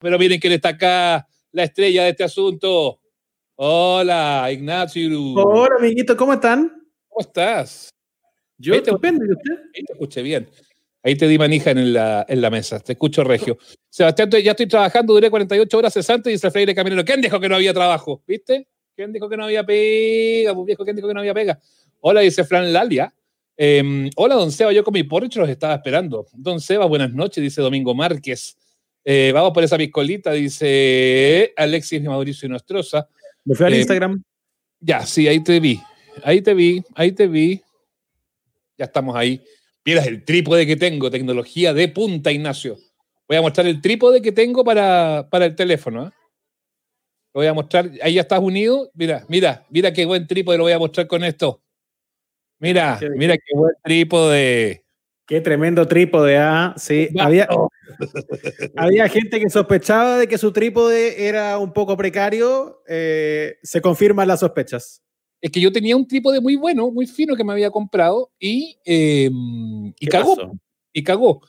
Pero miren quién está acá, la estrella de este asunto. Hola, Ignacio. Hola, amiguito, ¿cómo están? ¿Cómo estás? Yo estupendo, ¿y usted? Ahí te escuché bien. Ahí te di manija en la, en la mesa, te escucho regio. Sebastián, ya estoy trabajando, duré 48 horas cesantes, dice Freire Caminero. ¿Quién dijo que no había trabajo? ¿Viste? ¿Quién dijo que no había pega? Pues viejo, ¿quién dijo que no había pega? Hola, dice Fran Lalia. Em, hola, don Seba, yo con mi porridge los estaba esperando. Don Seba, buenas noches, dice Domingo Márquez. Eh, vamos por esa piscolita, dice Alexis Mauricio Nostroza. Me fui al eh, Instagram. Ya, sí, ahí te vi. Ahí te vi, ahí te vi. Ya estamos ahí. Miras el trípode que tengo, tecnología de punta, Ignacio. Voy a mostrar el trípode que tengo para, para el teléfono. ¿eh? Lo voy a mostrar. Ahí ya estás unido. Mira, mira, mira qué buen trípode lo voy a mostrar con esto. Mira, mira qué buen trípode. Qué tremendo trípode, ¿ah? Sí, había, había gente que sospechaba de que su trípode era un poco precario. Eh, se confirman las sospechas. Es que yo tenía un trípode muy bueno, muy fino que me había comprado y, em, y cagó. Y cagó.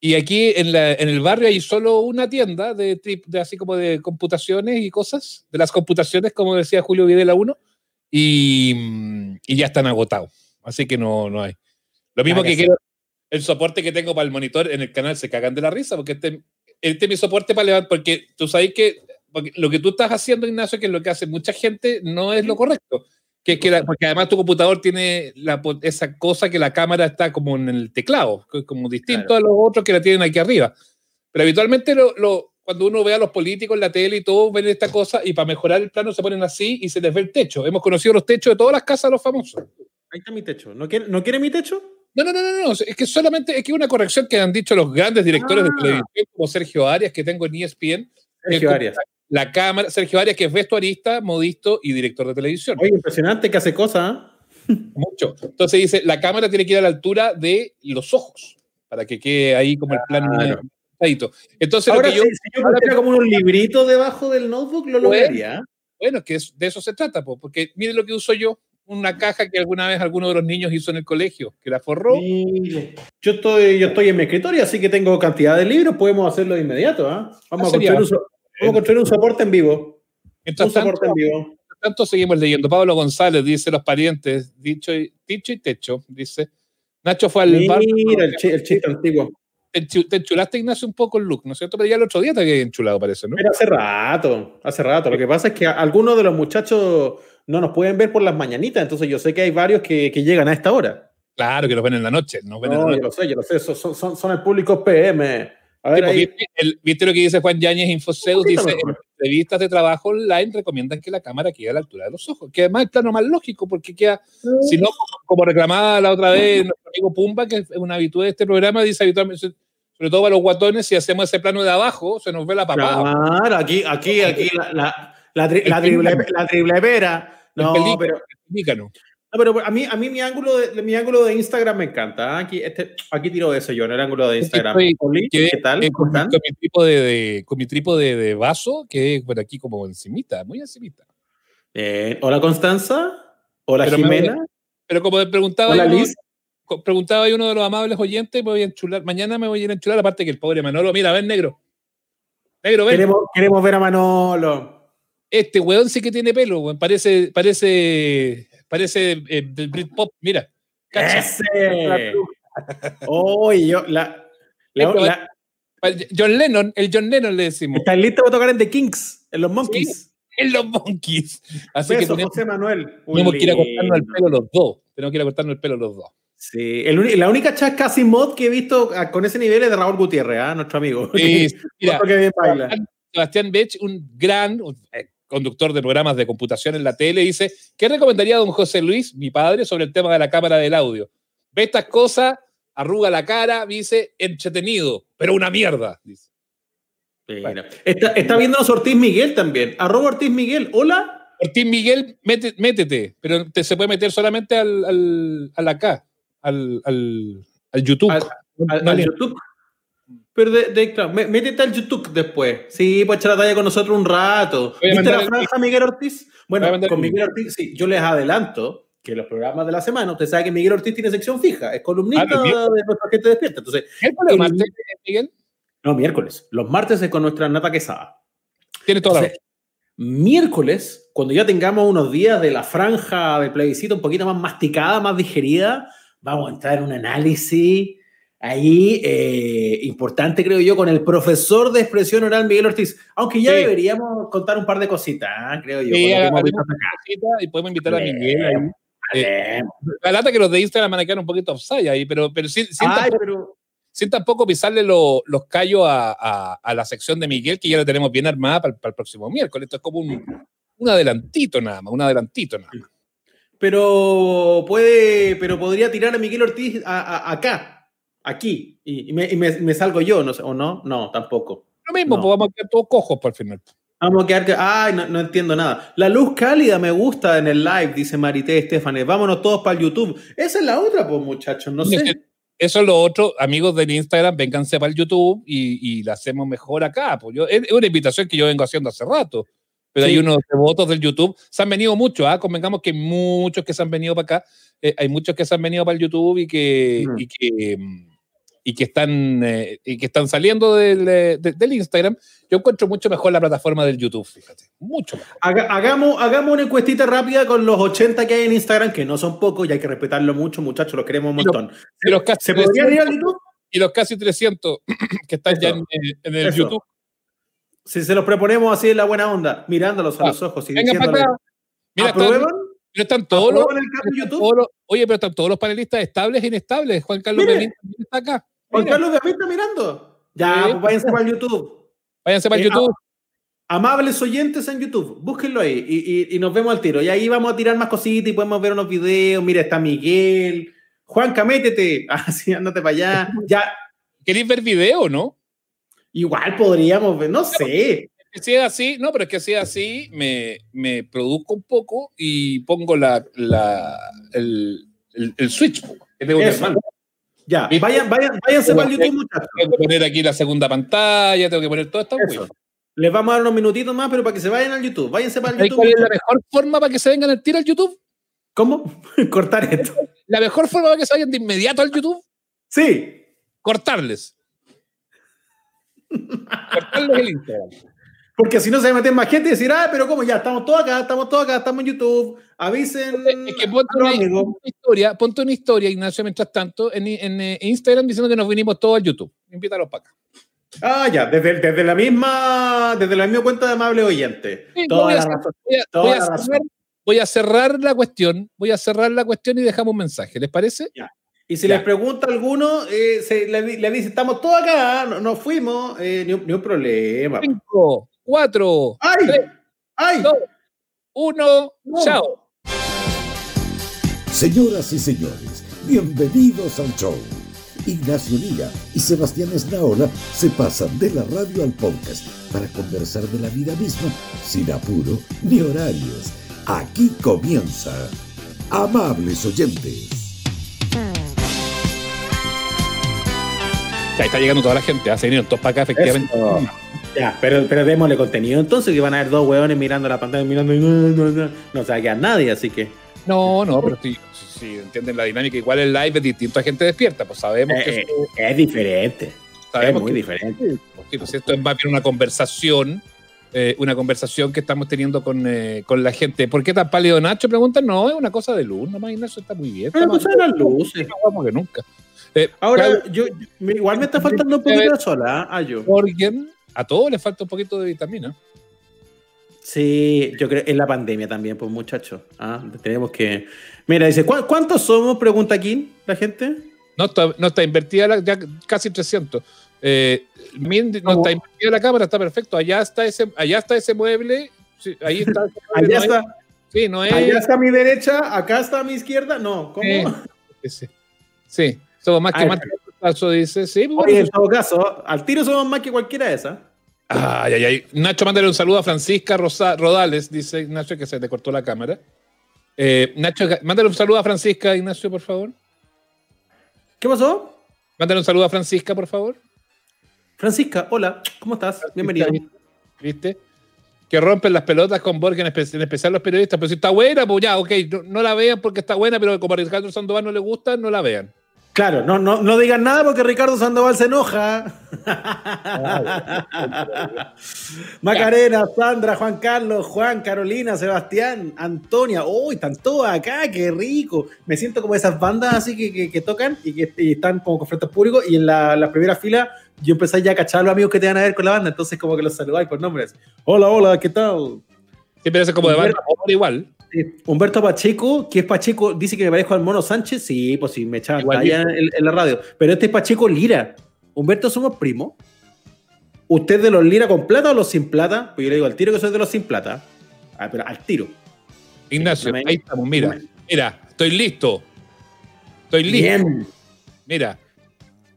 Y aquí en, la, en, el barrio hay solo una tienda de, de, así como de computaciones y cosas, de las computaciones, como decía Julio Videla 1, y, y, ya están agotados. Así que no, no hay. Lo mismo que, que el soporte que tengo para el monitor en el canal se cagan de la risa, porque este, este es mi soporte para levantar, porque tú sabes que lo que tú estás haciendo, Ignacio, que es lo que hace mucha gente, no es lo correcto. Que, que porque además tu computador tiene la, esa cosa que la cámara está como en el teclado, como distinto a los otros que la tienen aquí arriba. Pero habitualmente lo, lo, cuando uno ve a los políticos en la tele y todo, ven esta cosa y para mejorar el plano se ponen así y se les ve el techo. Hemos conocido los techos de todas las casas de los famosos. Ahí está mi techo. ¿No quiere, ¿no quiere mi techo? No, no, no, no, no, es que solamente es que una corrección que han dicho los grandes directores de ah. televisión, como Sergio Arias, que tengo en ESPN. Sergio Arias. La cámara, Sergio Arias, que es vestuarista, modisto y director de televisión. Oye, impresionante que hace cosas. ¿ah? Mucho. Entonces dice, la cámara tiene que ir a la altura de los ojos, para que quede ahí como el plano. Claro. Entonces, ahora, yo, si, yo como un librito debajo del notebook, lo lograría. Bueno, es que de eso se trata, porque miren lo que uso yo una caja que alguna vez alguno de los niños hizo en el colegio, que la forró. Yo estoy, yo estoy en mi escritorio, así que tengo cantidad de libros, podemos hacerlo de inmediato. ¿ah? Vamos, a construir un, vamos, a construir un, soporte en vivo. un soporte en vivo. tanto seguimos leyendo. Pablo González dice los parientes, dicho y, dicho y techo, dice. Nacho fue al Mira, Mira, el, chiste antiguo. Te enchulaste, Ignacio, un poco el look, ¿no es cierto? Pero ya el otro día te había enchulado, parece, ¿no? Pero hace rato, hace rato. Lo que pasa es que algunos de los muchachos no nos pueden ver por las mañanitas, entonces yo sé que hay varios que, que llegan a esta hora. Claro, que los ven en la noche. no, yo lo sé, yo lo sé, son, son, son el público PM. A ver, ¿viste, ¿viste, lo que dice Juan Yáñez Infoseus? Dice, en entrevistas de trabajo online recomiendan que la cámara quede a la altura de los ojos, que además es plano más lógico, porque queda, si no, como reclamaba la otra vez nuestro amigo Pumba, que es una habitual de este programa, dice habitualmente, sobre todo para los guatones, si hacemos ese plano de abajo, se nos ve la papada. Claro, aquí, aquí, aquí, la, la, la, la triple, la triple vera no, pero, no, pero a mí, a mí mi ángulo de, mi ángulo de Instagram me encanta. ¿ah? Aquí, este, aquí tiro de eso yo, en el ángulo de Instagram. ¿Qué tal? Eh, con, mi trípode de, con mi trípode de vaso, que es por aquí como encimita, muy encimita. Eh, Hola Constanza. Hola Jimena. pero como preguntaba, Hola, Liz. preguntaba uno de los amables oyentes, me voy a enchular. Mañana me voy a ir a enchular, aparte que el pobre Manolo, mira, ven negro. Negro, ven. Queremos, queremos ver a Manolo. Este weón sí que tiene pelo, weón. Parece, parece, parece eh, del Britpop. Mira. Ese. Oh, yo, la, John Lennon, el John Lennon le decimos. Está listo para tocar en The Kings, en los Monkeys. en los Monkeys. Así que tenemos, José Manuel. Tenemos que ir a cortarnos el pelo los dos. Tenemos que ir a cortarnos el pelo los dos. Sí, el, la única chasca sin mod que he visto ah, con ese nivel es de Raúl Gutiérrez, ¿eh? nuestro amigo. Sí, mira, Sebastián Bech, un gran, eh, conductor de programas de computación en la tele, dice, ¿qué recomendaría don José Luis, mi padre, sobre el tema de la cámara del audio? Ve estas cosas, arruga la cara, dice, entretenido, pero una mierda, dice. Está, está viendo Ortiz Miguel también. Arroba Ortiz Miguel, hola. Ortiz Miguel, métete, pero te, se puede meter solamente al, al, al acá, al, al, al YouTube. al YouTube. Pero de, de, métete al YouTube después. Sí, pues echar la talla con nosotros un rato. ¿Viste la franja, Miguel Ortiz? Bueno, con Miguel Ortiz, sí, yo les adelanto que los programas de la semana, usted sabe que Miguel Ortiz tiene sección fija, es columnista ah, de nuestra gente despierta. Entonces, ¿Qué problema Miguel? No, miércoles. Los martes es con nuestra Nata Quesada. Tiene toda la Miércoles, cuando ya tengamos unos días de la franja de plebiscito un poquito más masticada, más digerida, vamos a entrar en un análisis ahí eh, importante, creo yo, con el profesor de expresión oral Miguel Ortiz. Aunque ya deberíamos contar un par de cositas, ¿ah? creo yo. y podemos invitar a Miguel. Eh, la lata que los de Instagram van a quedar un poquito offside ahí, pero, pero, sin, tampoco, pisarle los callos a, la sección de Miguel, que ya la tenemos bien armada para, el próximo miércoles. Esto es como un, un adelantito nada más, un adelantito nada más. Pero puede, pero podría tirar a Miguel Ortiz acá, aquí, y, me, salgo yo, no sé, ¿o no? No, tampoco. Lo mismo, pues vamos a quedar todos cojos para el final. Vamos a quedar que. Ay, no, entiendo nada. La luz cálida me gusta en el live, dice Marité Estefanes. Vámonos todos para el YouTube. Esa es la otra, pues, muchachos. No sé. Eso es lo otro, amigos del Instagram, vénganse para el YouTube y, y la hacemos mejor acá. Pues yo, es una invitación que yo vengo haciendo hace rato. Pero hay unos votos del YouTube. Se han venido muchos, ¿ah? convengamos que muchos que se han venido para acá. Eh, hay muchos que se han venido para el YouTube y que, y que mm, y que están, eh, y que están saliendo del, del, Instagram, yo encuentro mucho mejor la plataforma del YouTube, fíjate. Mucho mejor. hagamos, hagamos una encuestita rápida con los 80 que hay en Instagram, que no son pocos y hay que respetarlo mucho, muchachos, los queremos un montón. Y los, casi ¿Se podría ir al YouTube? Y los casi 300 que están ya en, el YouTube. Si se los proponemos así en la buena onda, mirándolos a los ojos y Venga Mira, pero están todos los, oye, pero están todos los panelistas estables e inestables. Juan Carlos Mire, está acá. Juan Carlos David está mirando. Ya, pues váyanse para YouTube. Váyanse para eh, YouTube. Amables oyentes en YouTube, búsquenlo ahí y, y, nos vemos al tiro. Y ahí vamos a tirar más cositas y podemos ver unos videos. Mira, está Miguel. Juanca, métete. Así, ah, ándate para allá. Ya. ¿Queréis ver video no? Igual podríamos ver, no sé. Si es así, no, pero es que si es así, me, me produzco un poco y pongo la, la el, el, switch. Que tengo que ya, vayan, vayan, váyanse para el YouTube, muchachos. Tengo que poner aquí la segunda pantalla, tengo que poner todo esto. Les vamos a dar unos minutitos más, pero para que se vayan al YouTube. Váyanse para el YouTube. ¿Cuál es la mejor forma para que se vengan al tiro al YouTube? ¿Cómo? Cortar esto. ¿La mejor forma para que se vayan de inmediato al YouTube? Sí. Cortarles. Cortarles el Instagram. Porque si no se meten más gente y decir, ah, pero como ya, estamos todos acá, estamos todos acá, estamos en YouTube, avisen. Es que ponte una, historia, ponte una historia, Ignacio, mientras tanto, en, eh, Instagram diciendo que nos vinimos todos al YouTube. Invítalos para acá. Ah, ya, desde, desde, la misma, desde la misma cuenta de amable oyente. voy, a, cerrar la cuestión, voy a cerrar la cuestión y dejamos un mensaje, ¿les parece? Ya. Y si les pregunta a alguno, eh, se, le, dice, estamos todos acá, nos fuimos, eh, ni, un problema. Cinco, 4, ¡Ay! 3, ¡Ay! 2, 1, chao. Señoras y señores, bienvenidos al show. Ignacio Liga y Sebastián Esnaola se pasan de la radio al podcast para conversar de la vida misma sin apuro ni horarios. Aquí comienza. Amables oyentes. Ya está llegando toda la gente, ha venido todos para acá, efectivamente. Ya, pero, pero démosle contenido entonces, que van a haber dos hueones mirando la pantalla, mirando y no, no, no, no se va a quedar nadie, así que. No, no, pero si, si, entienden la dinámica, igual el live es distinto a gente despierta, pues sabemos que. Eh, es diferente. es muy diferente. Sí, pues esto es más bien una conversación. Eh, una conversación que estamos teniendo con, eh, con, la gente. ¿Por qué tan pálido Nacho? Preguntan, no, es una cosa de luz, nomás Ignacio está muy bien. Pero no son las luces. No que nunca. Ahora, yo, igual me está faltando un poquito de sola, ¿ah? yo. Morgan a todos les falta un poquito de vitamina. Sí, yo creo en la pandemia también, pues muchachos. ¿ah? tenemos que. Mira, dice, ¿cuántos somos? Pregunta aquí la gente. No está, no está invertida ya casi 300. Eh, no está invertida la cámara, está perfecto. Allá está ese, allá está ese mueble. ahí está. allá está. sí, no es... Allá está a mi derecha, acá está a mi izquierda. No, ¿cómo? sí, sí. somos más que más Caso dice, sí. Pues, en todo caso, al tiro somos más que cualquiera de esas. Ay, ay, ay. Nacho, mándale un saludo a Francisca Rodales, dice Nacho que se te cortó la cámara. Eh, Nacho, mándale un saludo a Francisca, Ignacio, por favor. ¿Qué pasó? Mándale un saludo a Francisca, por favor. Francisca, hola, ¿cómo estás? Bienvenido. ¿Viste? Que rompen las pelotas con Borges, en, especial los periodistas. Pero si está buena, pues ya, ok, no, la vean porque está buena, pero como a Ricardo Sandoval no le gusta, no la vean. Claro, no, no, no digan nada porque Ricardo Sandoval se enoja. Macarena, Sandra, Juan Carlos, Juan, Carolina, Sebastián, Antonia. ¡Uy, están todos acá! ¡Qué rico! Me siento como esas bandas así que, tocan y que están como con frentes públicos. Y en la, primera fila yo empecé ya a cachar a los amigos que te van a ver con la banda. Entonces, como que los saludáis por nombres. Hola, hola, ¿qué tal? Sí, pero eso como de banda igual. Humberto Pacheco, que es Pacheco, dice que me parezco al Mono Sánchez. Sí, pues sí, me echaban allá en, la radio. Pero este es Pacheco Lira. Humberto, somos primos. ¿Usted de los Lira con plata o los sin plata? Pues yo le digo al tiro que soy de los sin plata. Ah, pero al tiro. Ignacio, ahí estamos, mira. Mira, estoy listo. Estoy listo. Bien. Mira,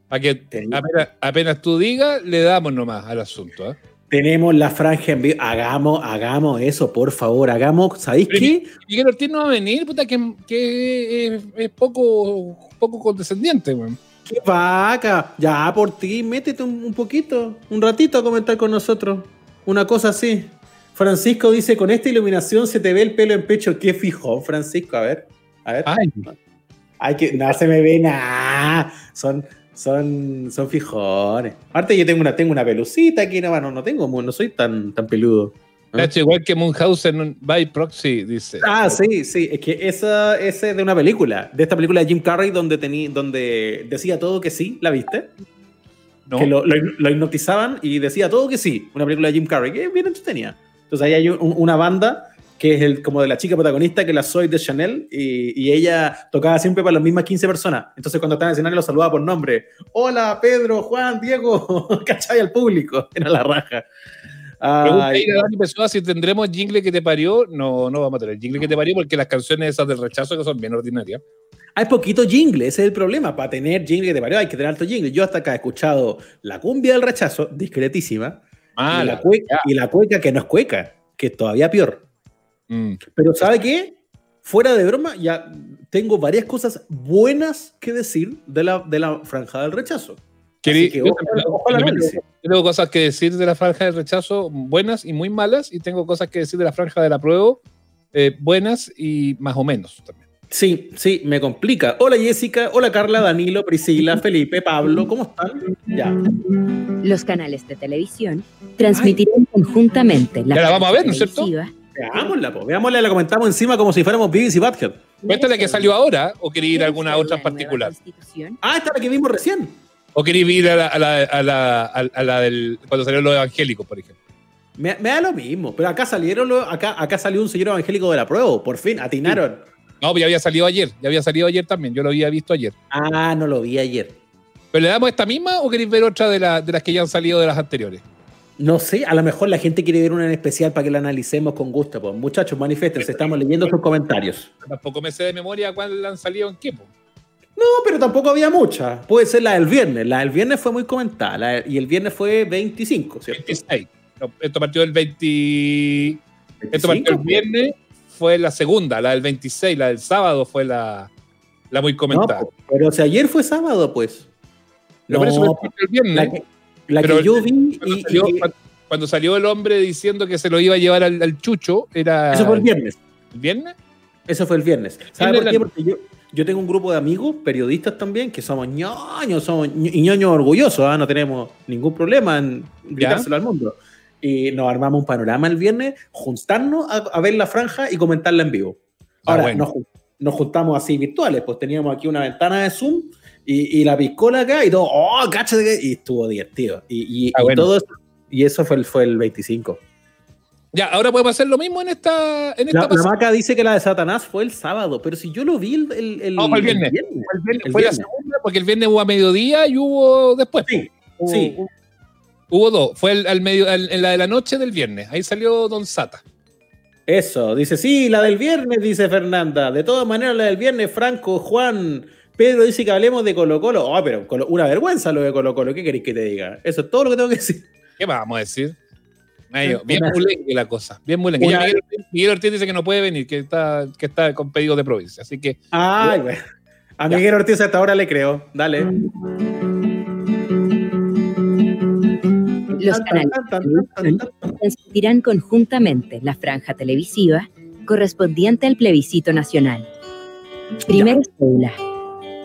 para que apenas, apenas, tú digas, le damos nomás al asunto. ¿eh? Tenemos la franja en vivo. Hagamos, hagamos eso, por favor. Hagamos. ¿Sabéis qué? Miguel Ortiz no va a venir, puta, que, que es, poco, poco condescendiente, weón. ¡Qué vaca! Ya, por ti, métete un, poquito, un ratito a comentar con nosotros. Una cosa así. Francisco dice: Con esta iluminación se te ve el pelo en pecho. ¡Qué fijón, Francisco! A ver. A ver. Ay. Ay, que no se me ve nada. Son son, son fijones. Aparte, yo tengo una, tengo una pelucita aquí, no, no, tengo, no soy tan, tan peludo. igual que Munhausen by proxy, dice. Ah, sí, sí. Es que esa, ese es de una película, de esta película de Jim Carrey, donde, tení, donde decía todo que sí, ¿la viste? No. Que lo, lo, hipnotizaban y decía todo que sí. Una película de Jim Carrey, que bien entretenida. Entonces ahí hay una banda que es el, como de la chica protagonista, que la soy de Chanel, y, ella tocaba siempre para las mismas 15 personas. Entonces cuando estaba en el escenario lo saludaba por nombre. Hola, Pedro, Juan, Diego, ¿cachai? Al público, era la raja. Ay, Dani si tendremos jingle que te parió. No, no vamos a tener jingle que te parió porque las canciones esas del rechazo que son bien ordinarias. Hay poquito jingle, ese es el problema. Para tener jingle que te parió hay que tener alto jingle. Yo hasta acá he escuchado la cumbia del rechazo, discretísima, y, la cueca, y la cueca que no es cueca, que es todavía peor. Mm. Pero ¿sabe qué? Fuera de broma, ya tengo varias cosas buenas que decir de la, de la franja del rechazo. yo, tengo cosas que decir de la franja del rechazo buenas y muy malas, y tengo cosas que decir de la franja del apruebo eh, buenas y más o menos también. Sí, sí, me complica. Hola Jessica, hola Carla, Danilo, Priscila, Felipe, Pablo, ¿cómo están? Ya. Los canales de televisión transmitirán conjuntamente la, ya la vamos a ver, ¿no es cierto? Veámosla, pues. Veámosla, la comentamos encima como si fuéramos Beavis y Butthead. Cuéntale que salió ahora o quería ir a alguna otra en particular. Ah, esta es la que vimos recién. O quería ir a la, a la, a la, a la del, cuando salió los evangélicos, por ejemplo. Me, da lo mismo, pero acá salieron acá, acá salió un señor evangélico de la prueba, por fin, atinaron. No, pero ya había salido ayer, ya había salido ayer también, yo lo había visto ayer. Ah, no lo vi ayer. ¿Pero le damos esta misma o queréis ver otra de, de las que ya han salido de las anteriores? No sé, a lo mejor la gente quiere ver una en especial para que la analicemos con gusto. Pues. Muchachos, manifiestense, estamos leyendo sus comentarios. Tampoco me sé de memoria cuál han salido en qué. No, pero tampoco había mucha. Puede ser la del viernes. La del viernes fue muy comentada y el viernes fue 25, ¿cierto? 26. esto partió el 20. Esto partió el viernes, fue la segunda, la del 26. La del sábado fue la, la muy comentada. pero si ayer fue sábado, pues. no, pero el viernes. La que yo vi. Cuando, salió, el hombre diciendo que se lo iba a llevar al, chucho, era. Eso fue el viernes. ¿El viernes? Eso fue el viernes. ¿Sabes por qué? Porque yo, yo tengo un grupo de amigos, periodistas también, que somos ñoños, somos ñoños orgullosos, ¿ah? no tenemos ningún problema en gritárselo al mundo. Y nos armamos un panorama el viernes, juntarnos a, ver la franja y comentarla en vivo. Ah, Ahora, nos, nos, juntamos así virtuales, pues teníamos aquí una ventana de Zoom y, la piscola acá y todo, oh, cáchate, y estuvo divertido. Y, y, ah, todo eso, y eso fue el, fue el 25. Ya, ahora podemos hacer lo mismo en esta. En esta la, maca dice que la de Satanás fue el sábado, pero si yo lo vi el. el, no, fue el viernes. fue, la segunda, porque el viernes hubo a mediodía y hubo después. Sí, sí. Hubo, dos. Fue el, medio, en la de la noche del viernes. Ahí salió Don Sata. Eso, dice, sí, la del viernes, dice Fernanda. De todas maneras, la del viernes, Franco, Juan, Pedro dice que hablemos de Colo Colo. Oh, pero una vergüenza lo de Colo Colo. ¿Qué queréis que te diga? Eso es todo lo que tengo que decir. ¿Qué vamos a decir? bien mulengue la cosa. Bien mulengue. Miguel, Ortiz dice que no puede venir, que está, que está con pedido de provincia. Así que. Ay, güey. A Miguel Ortiz hasta ahora le creo. Dale. Los canales transmitirán conjuntamente la franja televisiva correspondiente al plebiscito nacional. Primera cédula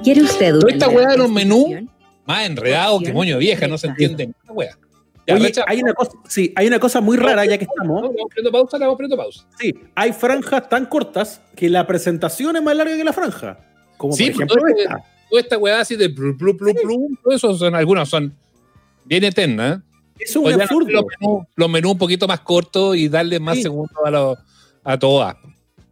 ¿Quiere usted una esta weá en un menú más enredado que moño vieja, no se entiende weá. Oye, hay una cosa, sí, hay una cosa muy rara ya que estamos. Vamos poniendo pausa, vamos pausa. Sí, hay franjas tan cortas que la presentación es más larga que la franja. Como por ejemplo todo esta. Toda esta weá así de plum, plum, plum, plum, todo eso son, algunas son bien eternas. Es un absurdo. Los menús, los menús un poquito más cortos y darle más segundos a, los, a todas.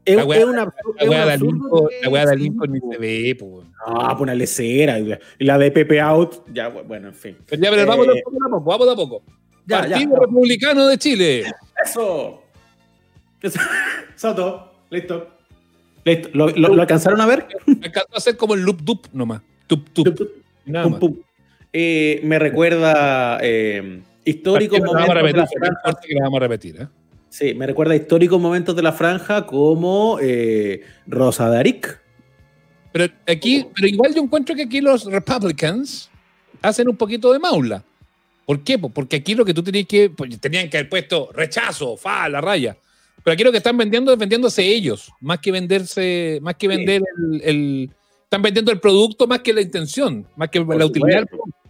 Es, la weá, es una, la weá de Lincoln, la weá de Lincoln ni se ve, pues. Ah, pues una lecera. Y la de Pepe Out, ya, bueno, en fin. Pero ya, pero eh, vamos a poco, vamos a poco. Ya, Partido Republicano de Chile. Eso. Soto, listo. Listo. ¿Lo, lo, alcanzaron a ver? Alcanzó a hacer como el loop dup nomás. Tup, tup. Nada más. Eh, me recuerda eh, históricos momentos. De la vamos a repetir, ¿eh? Sí, me recuerda históricos momentos de la franja como eh, Rosa Daric. Pero aquí, pero igual yo encuentro que aquí los Republicans hacen un poquito de maula. ¿Por qué? Porque aquí lo que tú tenías que. Pues, tenían que haber puesto rechazo, fa, la raya. Pero aquí lo que están vendiendo es vendiéndose ellos, más que venderse, más que vender el, Están vendiendo el producto más que la intención, más que la utilidad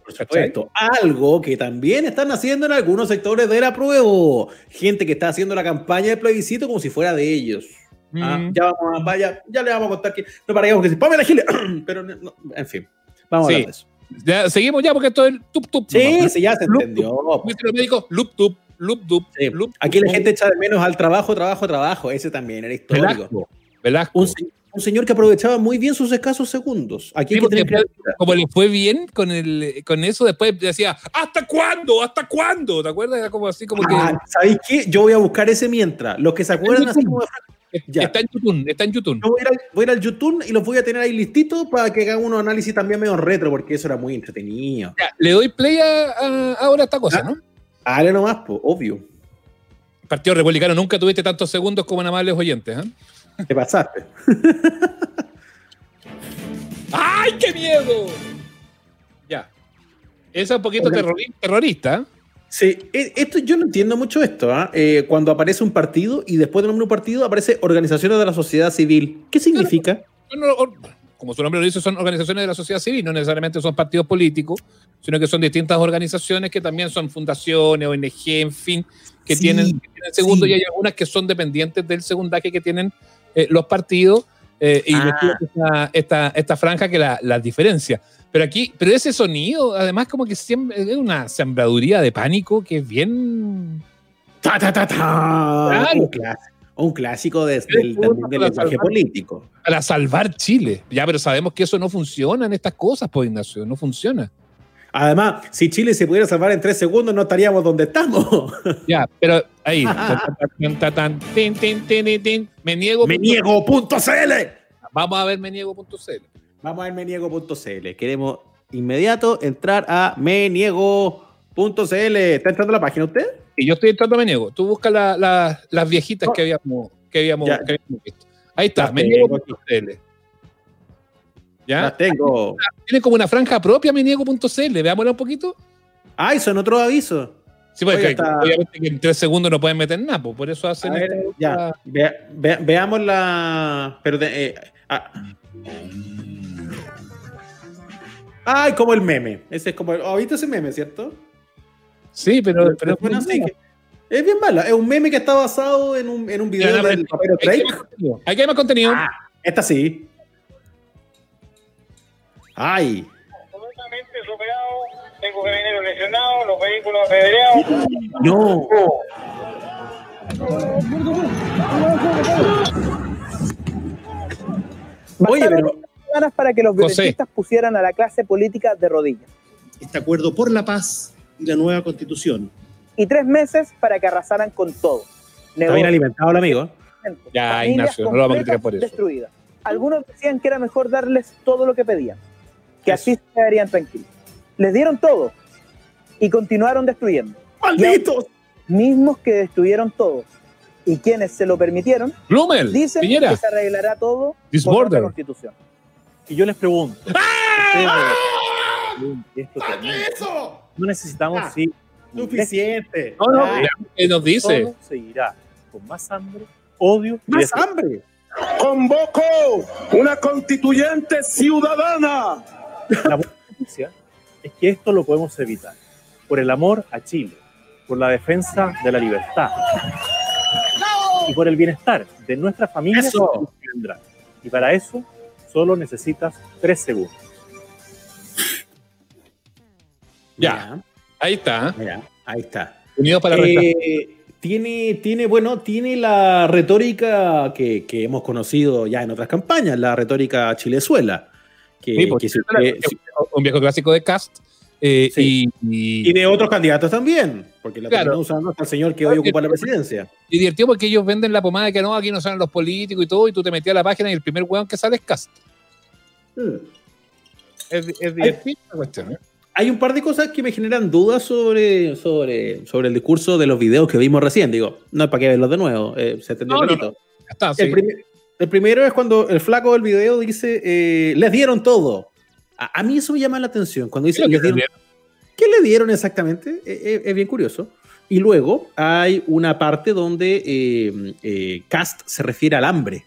Por supuesto. Algo que también están haciendo en algunos sectores de la prueba. Gente que está haciendo la campaña de plebiscito como si fuera de ellos. Ah, ya vamos a, vaya, ya le vamos a contar que no paramos que se Pamela Giles, pero en fin, vamos a hablar de eso. Ya, seguimos ya porque esto es tup tup. Sí, sí, ya se entendió. El médico, loop tup, loop tup. Aquí la gente echa de menos al trabajo, trabajo, trabajo. Ese también era histórico. Velasco. Un, señor que aprovechaba muy bien sus escasos segundos. Aquí como le fue bien con, el, con eso, después decía, ¿hasta cuándo? ¿Hasta cuándo? ¿Te acuerdas? Era como así, como ah, que. ¿Sabéis qué? Yo voy a buscar ese mientras. Los que se acuerdan así como de Está en YouTube, está en YouTube. voy, a ir al, YouTube y los voy a tener ahí listitos para que hagan unos análisis también medio retro, porque eso era muy entretenido. le doy play a, ahora esta cosa, ¿no? Dale nomás, pues, obvio. Partido Republicano, nunca tuviste tantos segundos como en amables oyentes, ¿eh? Te pasaste. ¡Ay, qué miedo! Ya. Esa es un poquito terrorista. ¿eh? Sí, e, esto, yo no entiendo mucho esto. ¿ah? ¿eh? cuando aparece un partido y después de un partido aparece organizaciones de la sociedad civil. ¿Qué significa? como su nombre lo dice, son organizaciones de la sociedad civil, no necesariamente son partidos políticos, sino que son distintas organizaciones que también son fundaciones, ONG, en fin, que, tienen, segundo y hay algunas que son dependientes del segundaje que tienen eh, los partidos. Eh, y ah. esta, esta, franja que la, la diferencia. Pero aquí, pero ese sonido, además, como que siempre es una sembraduría de pánico que es bien. Ta, ta, ta, ta. Un clásico, del, lenguaje político. Para salvar Chile. Ya, pero sabemos que eso no funciona en estas cosas, pues Ignacio, no funciona. Además, si Chile se pudiera salvar en tres segundos, no estaríamos donde estamos. Ya, pero ahí. me niego. Me niego.cl. Vamos a ver meniego.cl. Vamos a meniego.cl. Queremos inmediato entrar a meniego.cl. ¿Está entrando a la página usted? Y yo estoy entrando a Meniego. Tú buscas las viejitas que habíamos, que habíamos, visto. Ahí está, meniego.cl. ¿Ya? Las tengo. Tiene como una franja propia meniego.cl. Veámosla un poquito. Ay, son otros avisos. Sí, porque obviamente que en tres segundos no pueden meter nada, pues, por eso hacen. ya, veamos la. Pero eh, ah. Ay, como el meme. Ese es como. El, ¿Has visto ese meme, cierto? Sí, pero. pero, es, bueno, sí, es bien mala. Es un meme que está basado en un, en un video del papero Drake. Hay que hay más contenido. Ah, esta sí. Ay. Completamente superado. Tengo que venir lesionado, los vehículos apedreados. No. Oye, pero para que los violentistas pusieran a la clase política de rodillas. Este acuerdo por la paz y la nueva constitución. Y tres meses para que arrasaran con todo. Está bien alimentado el amigo. Ya, Ignacio, no lo vamos a criticar por eso. Destruidas. Algunos decían que era mejor darles todo lo que pedían, que así se quedarían tranquilos. Les dieron todo y continuaron destruyendo. ¡Malditos! Mismos que destruyeron todo y quienes se lo permitieron dicen que se arreglará todo por la constitución. Y yo les pregunto. ¡Ah! eso! No necesitamos, ah, sí. Suficiente. No, no, ¿qué nos dice? Todo seguirá con más hambre, odio. ¡Más hambre! convoco una constituyente ciudadana. La buena noticia es que esto lo podemos evitar por el amor a Chile, por la defensa de la libertad y por el bienestar de nuestra familia y para eso solo necesitas tres segundos. Ya, ahí está. ahí está. Unidos para eh, tiene, tiene, bueno, tiene la retórica que, hemos conocido ya en otras campañas, la retórica chilezuela. Que, un viejo clásico de Cast. Eh, y, de otros candidatos también, porque la claro. usando hasta el señor que hoy ocupa la presidencia. Y divertido porque ellos venden la pomada que no, aquí no salen los políticos y todo, y tú te metías a la página y el primer weón que sale es Cast. Hmm. Es, es divertido la cuestión, ¿eh? hay un par de cosas que me generan dudas sobre, sobre, sobre el discurso de los videos que vimos recién. Digo, no es para que verlos de nuevo, eh, se entendió bonito. el, primero es cuando el flaco del video dice, eh, les dieron todo. A, mí eso me llama la atención. Cuando dice, les dieron, ¿qué le dieron exactamente? Eh, es bien curioso. Y luego hay una parte donde Cast se refiere al hambre.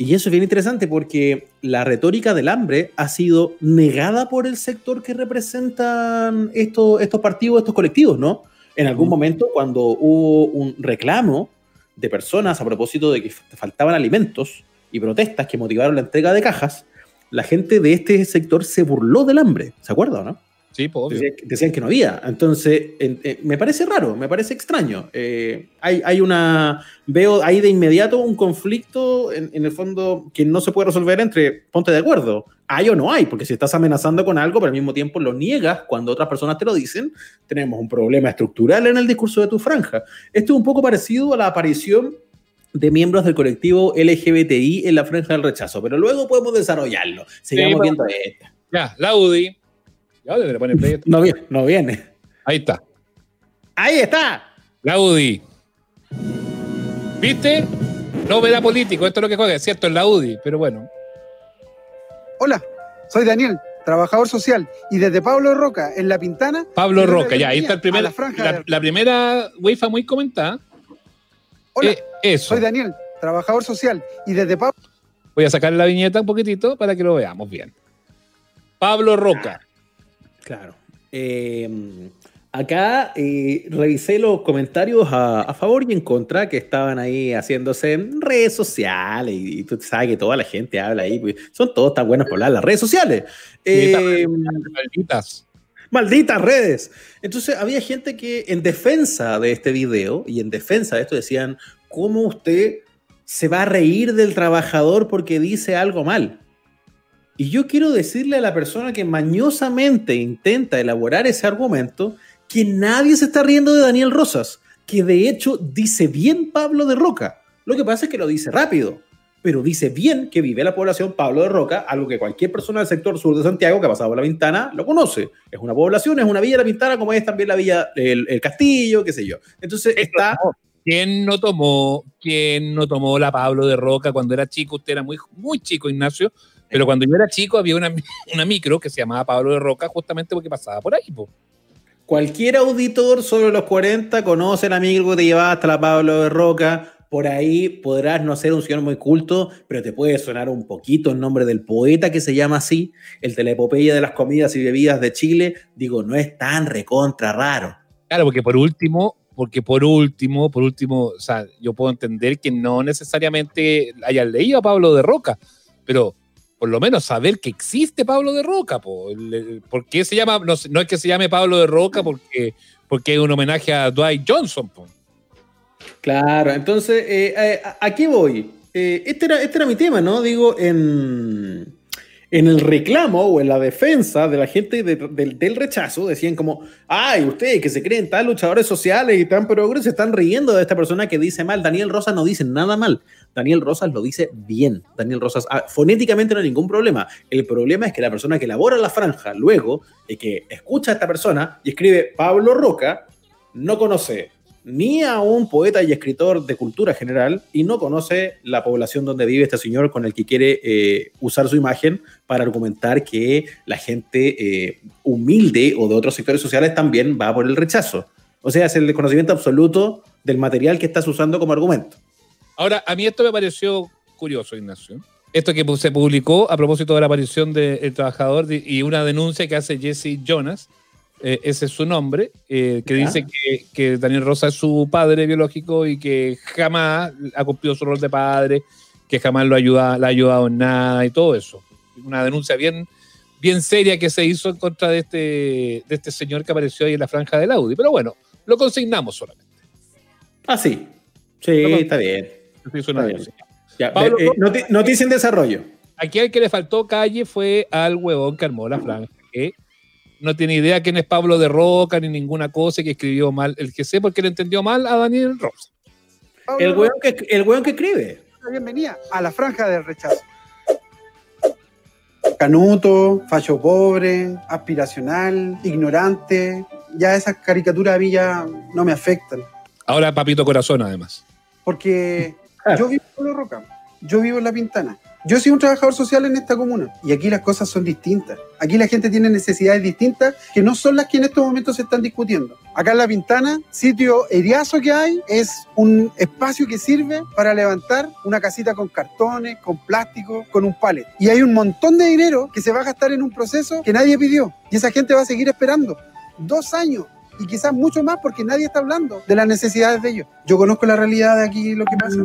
Y eso es bien interesante porque la retórica del hambre ha sido negada por el sector que representan estos, estos partidos, estos colectivos, ¿no? En algún momento, cuando hubo un reclamo de personas a propósito de que faltaban alimentos y protestas que motivaron la entrega de cajas, la gente de este sector se burló del hambre, ¿se acuerda, no? Sí, pues, decían, que no había. Entonces, me parece raro, me parece extraño. Eh, hay, hay, una. Veo ahí de inmediato un conflicto, en, el fondo, que no se puede resolver entre ponte de acuerdo. Hay o no hay, porque si estás amenazando con algo, pero al mismo tiempo lo niegas cuando otras personas te lo dicen, tenemos un problema estructural en el discurso de tu franja. Esto es un poco parecido a la aparición de miembros del colectivo LGBTI en la franja del rechazo, pero luego podemos desarrollarlo. Sigamos viendo esto. Ya, la UDI no viene, no viene. Ahí está. Ahí está. Laudi. ¿Viste? No verá político, esto es lo que juega, es cierto, es la UDI, pero bueno. Hola, soy Daniel, trabajador social, y desde Pablo Roca, en La Pintana. Pablo Roca, ya, ahí está el primer, la, primera wifa muy comentada. Hola, eh, eso. soy Daniel, trabajador social, y desde Pablo. Voy a sacar la viñeta un poquitito para que lo veamos bien. Pablo Roca. Claro. Em, acá eh, revisé los comentarios a, favor y en contra que estaban ahí haciéndose en redes sociales y, tú sabes que toda la gente habla ahí, pues, son todos tan buenos por hablar las redes sociales. Em, malditas. Malditas redes. Entonces había gente que en defensa de este video y en defensa de esto decían, ¿cómo usted se va a reír del trabajador porque dice algo mal? Y yo quiero decirle a la persona que mañosamente intenta elaborar ese argumento que nadie se está riendo de Daniel Rosas, que de hecho dice bien Pablo de Roca. Lo que pasa es que lo dice rápido, pero dice bien que vive la población Pablo de Roca, algo que cualquier persona del sector sur de Santiago que ha pasado por la Ventana lo conoce. Es una población, es una villa de la Ventana, como es también la villa, el, Castillo, qué sé yo. Entonces está... ¿Quién no tomó, quién no tomó la Pablo de Roca cuando era chico? Usted era muy, muy chico, Ignacio. Pero cuando yo era chico había una, una micro que se llamaba Pablo de Roca justamente porque pasaba por ahí. Cualquier auditor sobre los 40 conoce la micro que te llevaba hasta la Pablo de Roca. Por ahí podrás no ser un señor muy culto, pero te puede sonar un poquito el nombre del poeta que se llama así, el de la epopeya de las comidas y bebidas de Chile. Digo, no es tan recontra raro. Claro, porque por último, porque por último, por último, o sea, yo puedo entender que no necesariamente hayan leído a Pablo de Roca, pero por lo menos saber que existe Pablo de Roca. Po. ¿Por qué se llama? No, es que se llame Pablo de Roca porque, porque es un homenaje a Dwight Johnson. Po. Claro, entonces, eh, eh, voy. Eh, este, era, este era mi tema, ¿no? Digo, en en el reclamo o en la defensa de la gente del rechazo, decían como, ay, ustedes que se creen tan luchadores sociales y tan progres, se están riendo de esta persona que dice mal. Daniel Rosas no dice nada mal. Daniel Rosas lo dice bien. Daniel Rosas, ah, fonéticamente no hay ningún problema. El problema es que la persona que elabora la franja, luego, y que escucha a esta persona y escribe Pablo Roca, no conoce ni a un poeta y escritor de cultura general y no conoce la población donde vive este señor con el que quiere eh, usar su imagen para argumentar que la gente eh, humilde o de otros sectores sociales también va por el rechazo. O sea, es el desconocimiento absoluto del material que estás usando como argumento. Ahora, a mí esto me pareció curioso, Ignacio. Esto que se publicó a propósito de la aparición del trabajador y una denuncia que hace Jesse Jonas, eh, ese es su nombre, eh, que dice que, Daniel Rosa es su padre biológico y que jamás ha cumplido su rol de padre, que jamás lo ayuda, le ha ayudado en nada y todo eso. Una denuncia bien, bien seria que se hizo en contra de este, de este señor que apareció ahí en la franja del Audi. Pero bueno, lo consignamos solamente. Ah, sí. Sí, está bien. Noticia en desarrollo. Aquí al que le faltó calle fue al huevón que armó la franja, que no tiene idea quién es Pablo de Roca ni ninguna cosa que escribió mal el que sé porque le entendió mal a Daniel Rosa. El hueón que, el que escribe. Bienvenida a la franja del rechazo. Canuto, facho pobre, aspiracional, ignorante. Ya esas caricaturas a mí ya no me afectan. Ahora Papito Corazón, además. Porque yo vivo en Roca, yo vivo en La Pintana. Yo soy un trabajador social en esta comuna y aquí las cosas son distintas. Aquí la gente tiene necesidades distintas que no son las que en estos momentos se están discutiendo. Acá en La Pintana, sitio heriazo que hay, es un espacio que sirve para levantar una casita con cartones, con plástico, con un palet. Y hay un montón de dinero que se va a gastar en un proceso que nadie pidió. Y esa gente va a seguir esperando. Dos años y quizás mucho más porque nadie está hablando de las necesidades de ellos. Yo conozco la realidad de aquí, lo que pasa.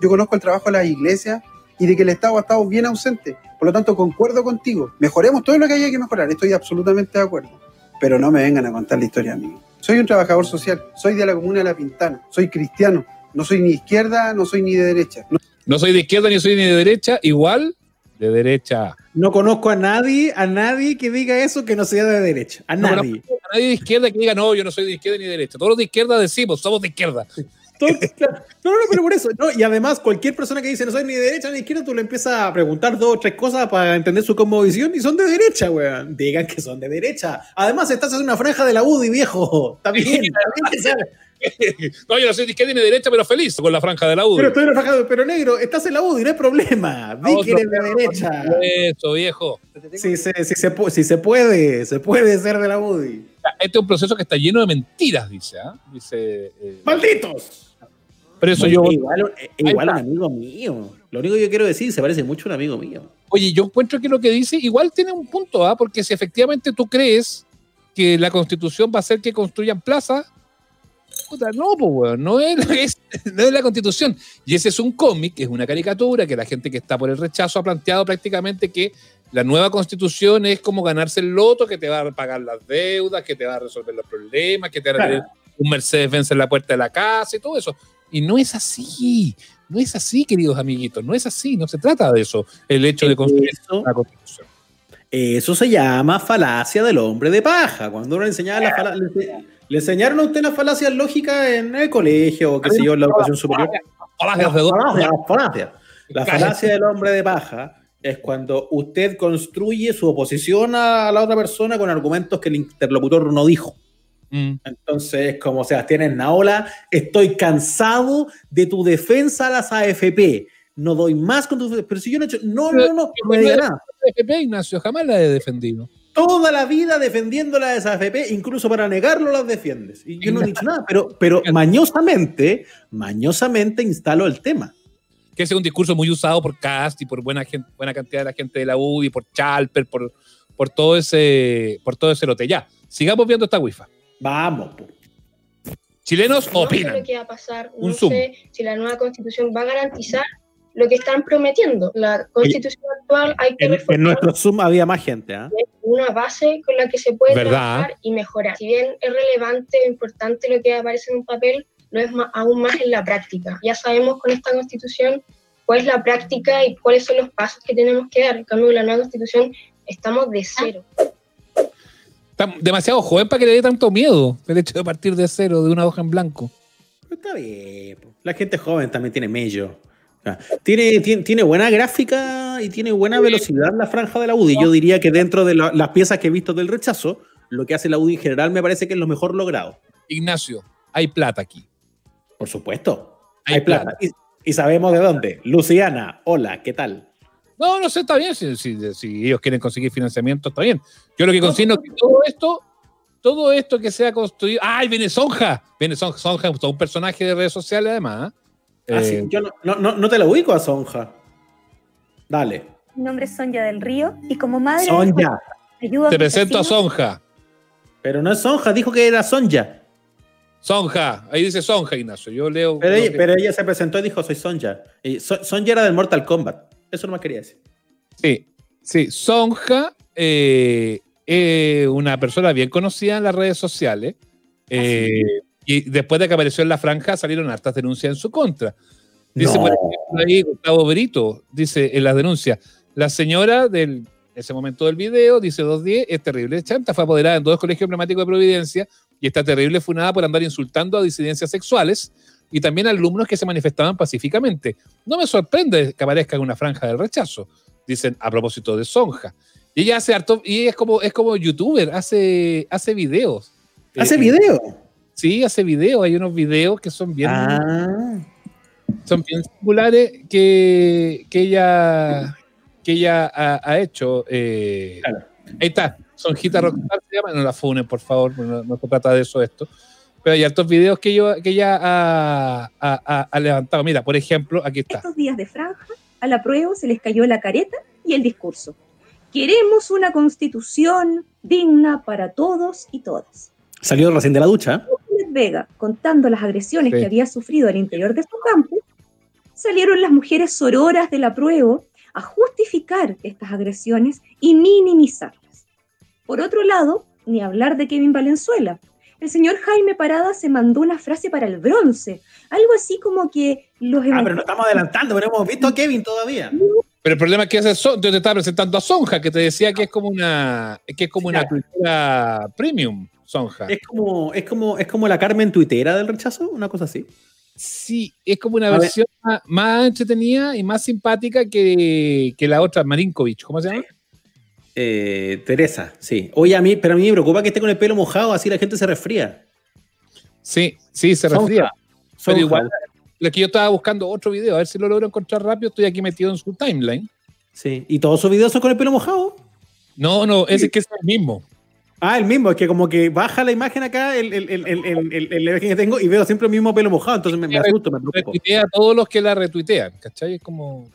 Yo conozco el trabajo de las iglesias, y de que el Estado ha estado bien ausente. Por lo tanto, concuerdo contigo. Mejoremos todo lo que haya que mejorar. Estoy absolutamente de acuerdo. Pero no me vengan a contar la historia a mí. Soy un trabajador social. Soy de la comuna de La Pintana. Soy cristiano. No soy ni izquierda, no soy ni de derecha. No, soy de izquierda ni soy ni de derecha. Igual de derecha. No conozco a nadie, a nadie que diga eso que no sea de derecha. A nadie. a nadie de izquierda que diga, no, yo no soy de izquierda ni de derecha. Todos los de izquierda decimos, somos de izquierda. No, no, pero por eso. Y además, cualquier persona que dice no soy ni de derecha ni de izquierda, tú le empiezas a preguntar dos o tres cosas para entender su visión y son de derecha, weón. Digan que son de derecha. Además, estás en una franja de la UDI, viejo. Está bien, no, yo no soy de izquierda ni de derecha, pero feliz con la franja de la UDI. Pero estoy en la franja de, pero negro, estás en la UDI, no hay problema. Di que eres de derecha. Eso, viejo. Si se, si, se, si se puede, se puede ser de la UDI. Este es un proceso que está lleno de mentiras, dice. ¿ah? Dice. Eh, ¡Malditos! Pero eso yo. Igual, eh, igual un amigo mío. Lo único que yo quiero decir, se parece mucho a un amigo mío. Oye, yo encuentro que lo que dice igual tiene un punto, ¿ah? Porque si efectivamente tú crees que la constitución va a hacer que construyan plazas, puta, no, pues, no es, no es la constitución. Y ese es un cómic, es una caricatura que la gente que está por el rechazo ha planteado prácticamente que la nueva constitución es como ganarse el loto, que te va a pagar las deudas, que te va a resolver los problemas, que te va a tener un Mercedes-Benz en la puerta de la casa y todo eso. Y no es así, no es así, queridos amiguitos, no es así, no se trata de eso, el hecho de construir una constitución. Eso se llama falacia del hombre de paja. Cuando uno enseñaba la le, enseñaron a usted las falacias lógicas en el colegio o qué sé yo, en la educación superior. Falacia, La falacia del hombre de paja es cuando usted construye su oposición a la otra persona con argumentos que el interlocutor no dijo. Mm. Entonces, como Sebastián Naola, estoy cansado de tu defensa a las AFP. No doy más con tu Pero si yo no he hecho. No, no, no, no me diga nada. AFP, Ignacio, jamás la he defendido. Toda la vida defendiendo la AFP, incluso para negarlo las defiendes. Y yo no he dicho nada, pero, pero mañosamente, mañosamente instalo el tema. Que es un discurso muy usado por Cast y por buena, gente, buena cantidad de la gente de la UDI, por Chalper, por, por todo ese por todo ese lote. Ya, sigamos viendo esta wifa. Vamos. Chilenos no opinan. Sé qué va a pasar. No sé si la nueva constitución va a garantizar lo que están prometiendo. La constitución actual hay que en, en nuestro Zoom había más gente. ¿eh? Una base con la que se puede trabajar y mejorar. Si bien es relevante e importante lo que aparece en un papel, lo es aún más en la práctica. Ya sabemos con esta constitución cuál es la práctica y cuáles son los pasos que tenemos que dar. En cambio, la nueva constitución estamos de cero demasiado joven para que le dé tanto miedo el hecho de partir de cero, de una hoja en blanco. está bien. La gente joven también tiene mello. Tiene, tiene, buena gráfica y tiene buena velocidad la franja de la UDI. Yo diría que dentro de las piezas que he visto del rechazo, lo que hace la UDI en general me parece que es lo mejor logrado. Ignacio, hay plata aquí. Por supuesto. Hay, plata. y, sabemos de dónde. Luciana, hola, ¿qué tal? No, no sé, está bien. Si, ellos quieren conseguir financiamiento, está bien. Yo lo que consigno es que todo esto, todo esto que sea construido. ¡Ay, viene Sonja! Viene Sonja, Sonja un personaje de redes sociales, además. ¿ah? Ah, eh, yo no, no, no, te la ubico a Sonja. Dale. Mi nombre es Sonja del Río y como madre. Sonja. Te presento a Sonja. Pero no es Sonja, dijo que era Sonja. Sonja, ahí dice Sonja, Ignacio. Yo leo. Pero, ella, se presentó y dijo: Soy Sonja. Y Sonja era del Mortal Kombat. Eso no me quería decir. Sí, sí. Sonja, eh, eh, una persona bien conocida en las redes sociales. Eh, y después de que apareció en la franja, salieron hartas denuncias en su contra. Dice, por ejemplo, ahí Gustavo Brito, dice en las denuncias, la señora del ese momento del video, dice 210, es terrible. Chanta fue apoderada en dos colegios emblemáticos de Providencia y está terrible funada por andar insultando a disidencias sexuales y también a alumnos que se manifestaban pacíficamente. No me sorprende que aparezca en una franja del rechazo, dicen a propósito de Sonja. Y ella hace harto, y es como, es como youtuber, hace, hace videos. ¿Hace videos? Sí, hace videos. Hay unos videos que son bien. Ah. Son bien singulares que, que ella, que ella ha, hecho. Eh, ahí está. Sonjita Rockstar se llama. No la funen, por favor. No, se trata de eso esto. Pero hay hartos videos que, yo, que ella ha, ha, levantado. Mira, por ejemplo, aquí está. Estos días de franja, a la prueba se les cayó la careta y el discurso. Queremos una constitución digna para todos y todas. Salió recién de la ducha. Vega, contando las agresiones que había sufrido al interior de su campo, salieron las mujeres sororas de la prueba a justificar estas agresiones y minimizarlas. Por otro lado, ni hablar de Kevin Valenzuela. El señor Jaime Parada se mandó una frase para el bronce, algo así como que los... Ah, pero no estamos adelantando, pero hemos visto a Kevin todavía. Pero el problema es que ese yo te estaba presentando a Sonja, que te decía que es como una, que es como una cultura premium, Sonja. Es como, es como, es como la Carmen tuitera del rechazo, una cosa así. Sí, es como una versión más, entretenida y más simpática que, la otra, Marinkovic, ¿cómo se llama? Eh, Teresa, sí. Oye, a mí, pero a mí me preocupa que esté con el pelo mojado, así la gente se resfría. Sí, sí, se resfría. Pero igual, lo que yo estaba buscando otro video, a ver si lo logro encontrar rápido. Estoy aquí metido en su timeline. Sí. ¿Y todos sus videos son con el pelo mojado? No, no, ese que es el mismo. Ah, el mismo, es que como que baja la imagen acá, el, el, el, el que tengo, y veo siempre el mismo pelo mojado, entonces me, me asusto, me preocupo. Retuitea a todos los que la retuitean, ¿cachai? Es como.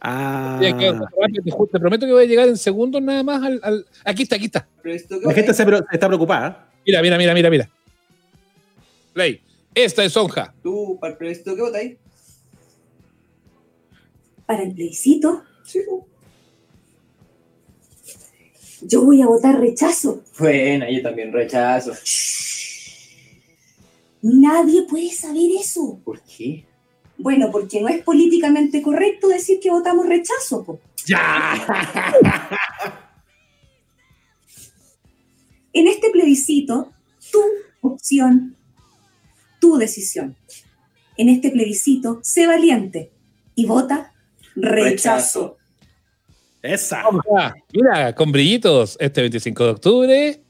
Ah. te, prometo que voy a llegar en segundos nada más al. Aquí está, aquí está. La gente se, está preocupada. Mira, mira, mira, mira, mira. Play. Esta es Sonja. ¿Tú para el plebiscito qué votáis? ¿Para el plebiscito? Sí. Yo voy a votar rechazo. Bueno, yo también rechazo. Nadie puede saber eso. ¿Por qué? Bueno, porque no es políticamente correcto decir que votamos rechazo. ¡Ya! en este plebiscito, tu opción tu decisión. En este plebiscito, sé valiente y vota rechazo. Esa. Mira, con brillitos, este 25 de octubre.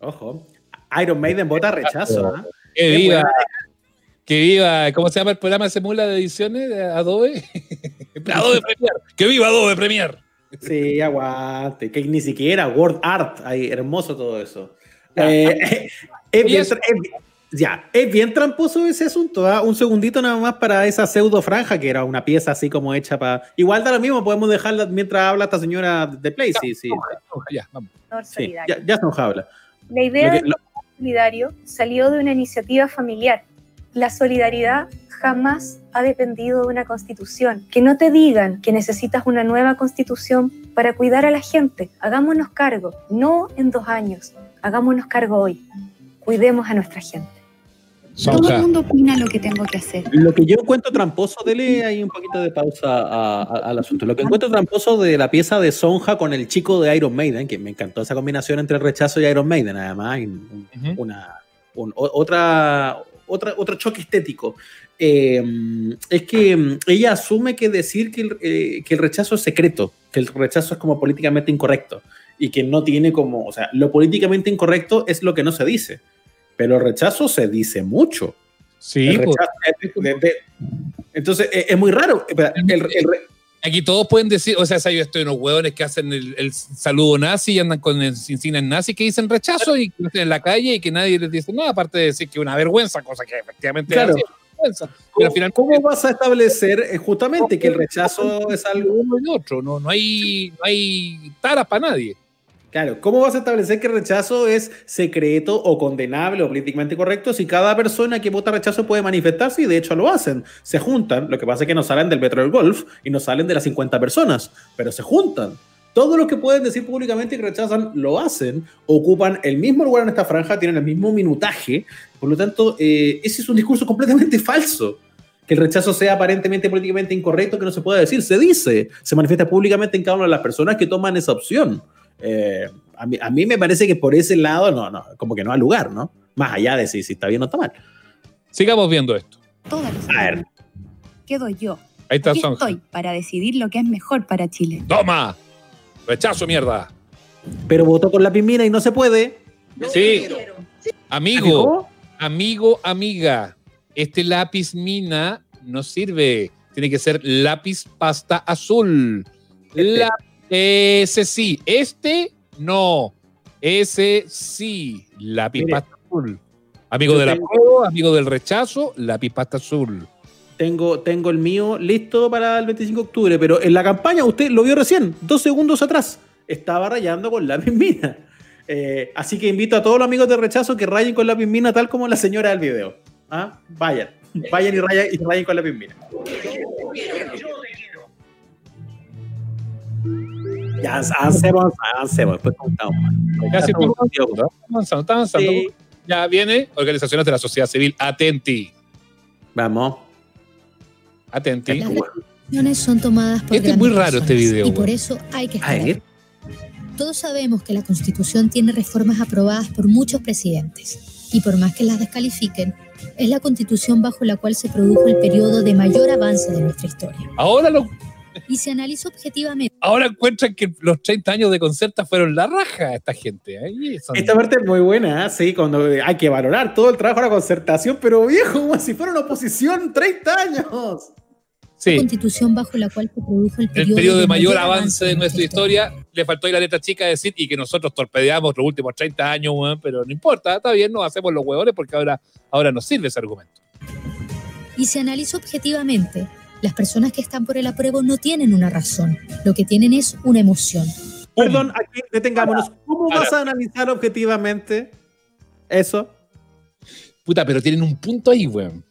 Ojo. Iron Maiden vota rechazo. ¿ah? Que viva. Que viva. ¿Cómo se llama el programa de Semula de ediciones de Adobe? Adobe Premiere. Que viva Adobe Premiere. Sí, aguante. Que ni siquiera Word Art. Ahí, hermoso todo eso. Eh, es, ya, es bien tramposo ese asunto. ¿ah? Un segundito nada más para esa pseudo franja que era una pieza así como hecha para. Igual da lo mismo, podemos dejarla mientras habla esta señora de Play. Sí, sí. Ya, vamos. ya, ya se nos habla. La idea del solidario salió de una iniciativa familiar. La solidaridad jamás ha dependido de una constitución. Que no te digan que necesitas una nueva constitución para cuidar a la gente. Hagámonos cargo, no en dos años, hagámonos cargo hoy. Cuidemos a nuestra gente. Todo el mundo opina lo que tengo que hacer. Lo que yo encuentro tramposo, dele ahí un poquito de pausa al asunto. Lo que encuentro tramposo de la pieza de Sonja con el chico de Iron Maiden, que me encantó esa combinación entre el rechazo y Iron Maiden, además, una, otra, otra, otro choque estético. Em, es que em, ella asume que decir que el, eh, que el rechazo es secreto, que el rechazo es como políticamente incorrecto y que no tiene como, o sea, lo políticamente incorrecto es lo que no se dice pero rechazo se dice mucho. Sí. entonces es, muy raro. Aquí todos pueden decir, o sea, hay estoy unos hueones que hacen el, saludo nazi y andan con el insignia nazi que dicen rechazo y en la calle y que nadie les dice nada, aparte de decir que una vergüenza, cosa que efectivamente claro. ¿Cómo, vas a establecer eh, justamente que el rechazo es algo uno y otro? No, no hay, no hay taras para nadie. Claro, ¿cómo vas a establecer que el rechazo es secreto o condenable o políticamente correcto si cada persona que vota rechazo puede manifestarse y de hecho lo hacen? Se juntan, lo que pasa es que no salen del metro del golf y no salen de las 50 personas, pero se juntan. Todos los que pueden decir públicamente que rechazan lo hacen, ocupan el mismo lugar en esta franja, tienen el mismo minutaje, por lo tanto, eh, ese es un discurso completamente falso. Que el rechazo sea aparentemente políticamente incorrecto, que no se pueda decir, se dice, se manifiesta públicamente en cada una de las personas que toman esa opción. Eh, a, mí, me parece que por ese lado, no, no, como que no hay lugar, ¿no? Más allá de si, si está bien o está mal. Sigamos viendo esto. a ver. Quedo yo. Ahí está Aquí estoy para decidir lo que es mejor para Chile. ¡Toma! Rechazo, mierda. Pero votó con la pimina y no se puede. Sí. Amigo, amigo, amiga. Este lápiz mina no sirve. Tiene que ser lápiz pasta azul. Este. Ese sí. Este no. Ese sí. Lápiz pasta azul. Amigo del apodo, amigo del rechazo, lápiz pasta azul. Tengo, tengo el mío listo para el 25 de octubre, pero en la campaña, usted lo vio recién, dos segundos atrás, estaba rayando con lápiz mina. Eh, así que invito a todos los amigos de rechazo que rayen con lápiz mina, tal como la señora del video. ¿Ah? Vayan, vayan y rayen, y rayen con lápiz mina. Ya, avancemos, avancemos, después contamos. Casi avanzando, avanzando. Ya viene organizaciones de la sociedad civil, atenti. Vamos. Atenti. Las decisiones son tomadas por Este es muy raro este video. Y por eso hay que esperar. Todos sabemos que la Constitución tiene reformas aprobadas por muchos presidentes. Y por más que las descalifiquen, es la Constitución bajo la cual se produjo el periodo de mayor avance de nuestra historia. Ahora lo y se analiza objetivamente. Ahora encuentran que los 30 años de Concerta fueron la raja esta gente. Esta parte es muy buena, ¿eh? sí, cuando hay que valorar todo el trabajo de la concertación, pero viejo, como si fuera una oposición 30 años. Sí. constitución bajo la cual se produjo el periodo, el periodo de, mayor avance de nuestra historia. Le faltó ahí la letra chica decir y que nosotros torpedeamos los últimos 30 años, pero no importa, está bien, nos hacemos los huevones porque ahora, ahora nos sirve ese argumento. Y se analiza objetivamente las personas que están por el apruebo no tienen una razón, lo que tienen es una emoción. Perdón, aquí detengámonos. ¿Cómo vas a analizar objetivamente eso? Puta, pero tienen un punto ahí, weón.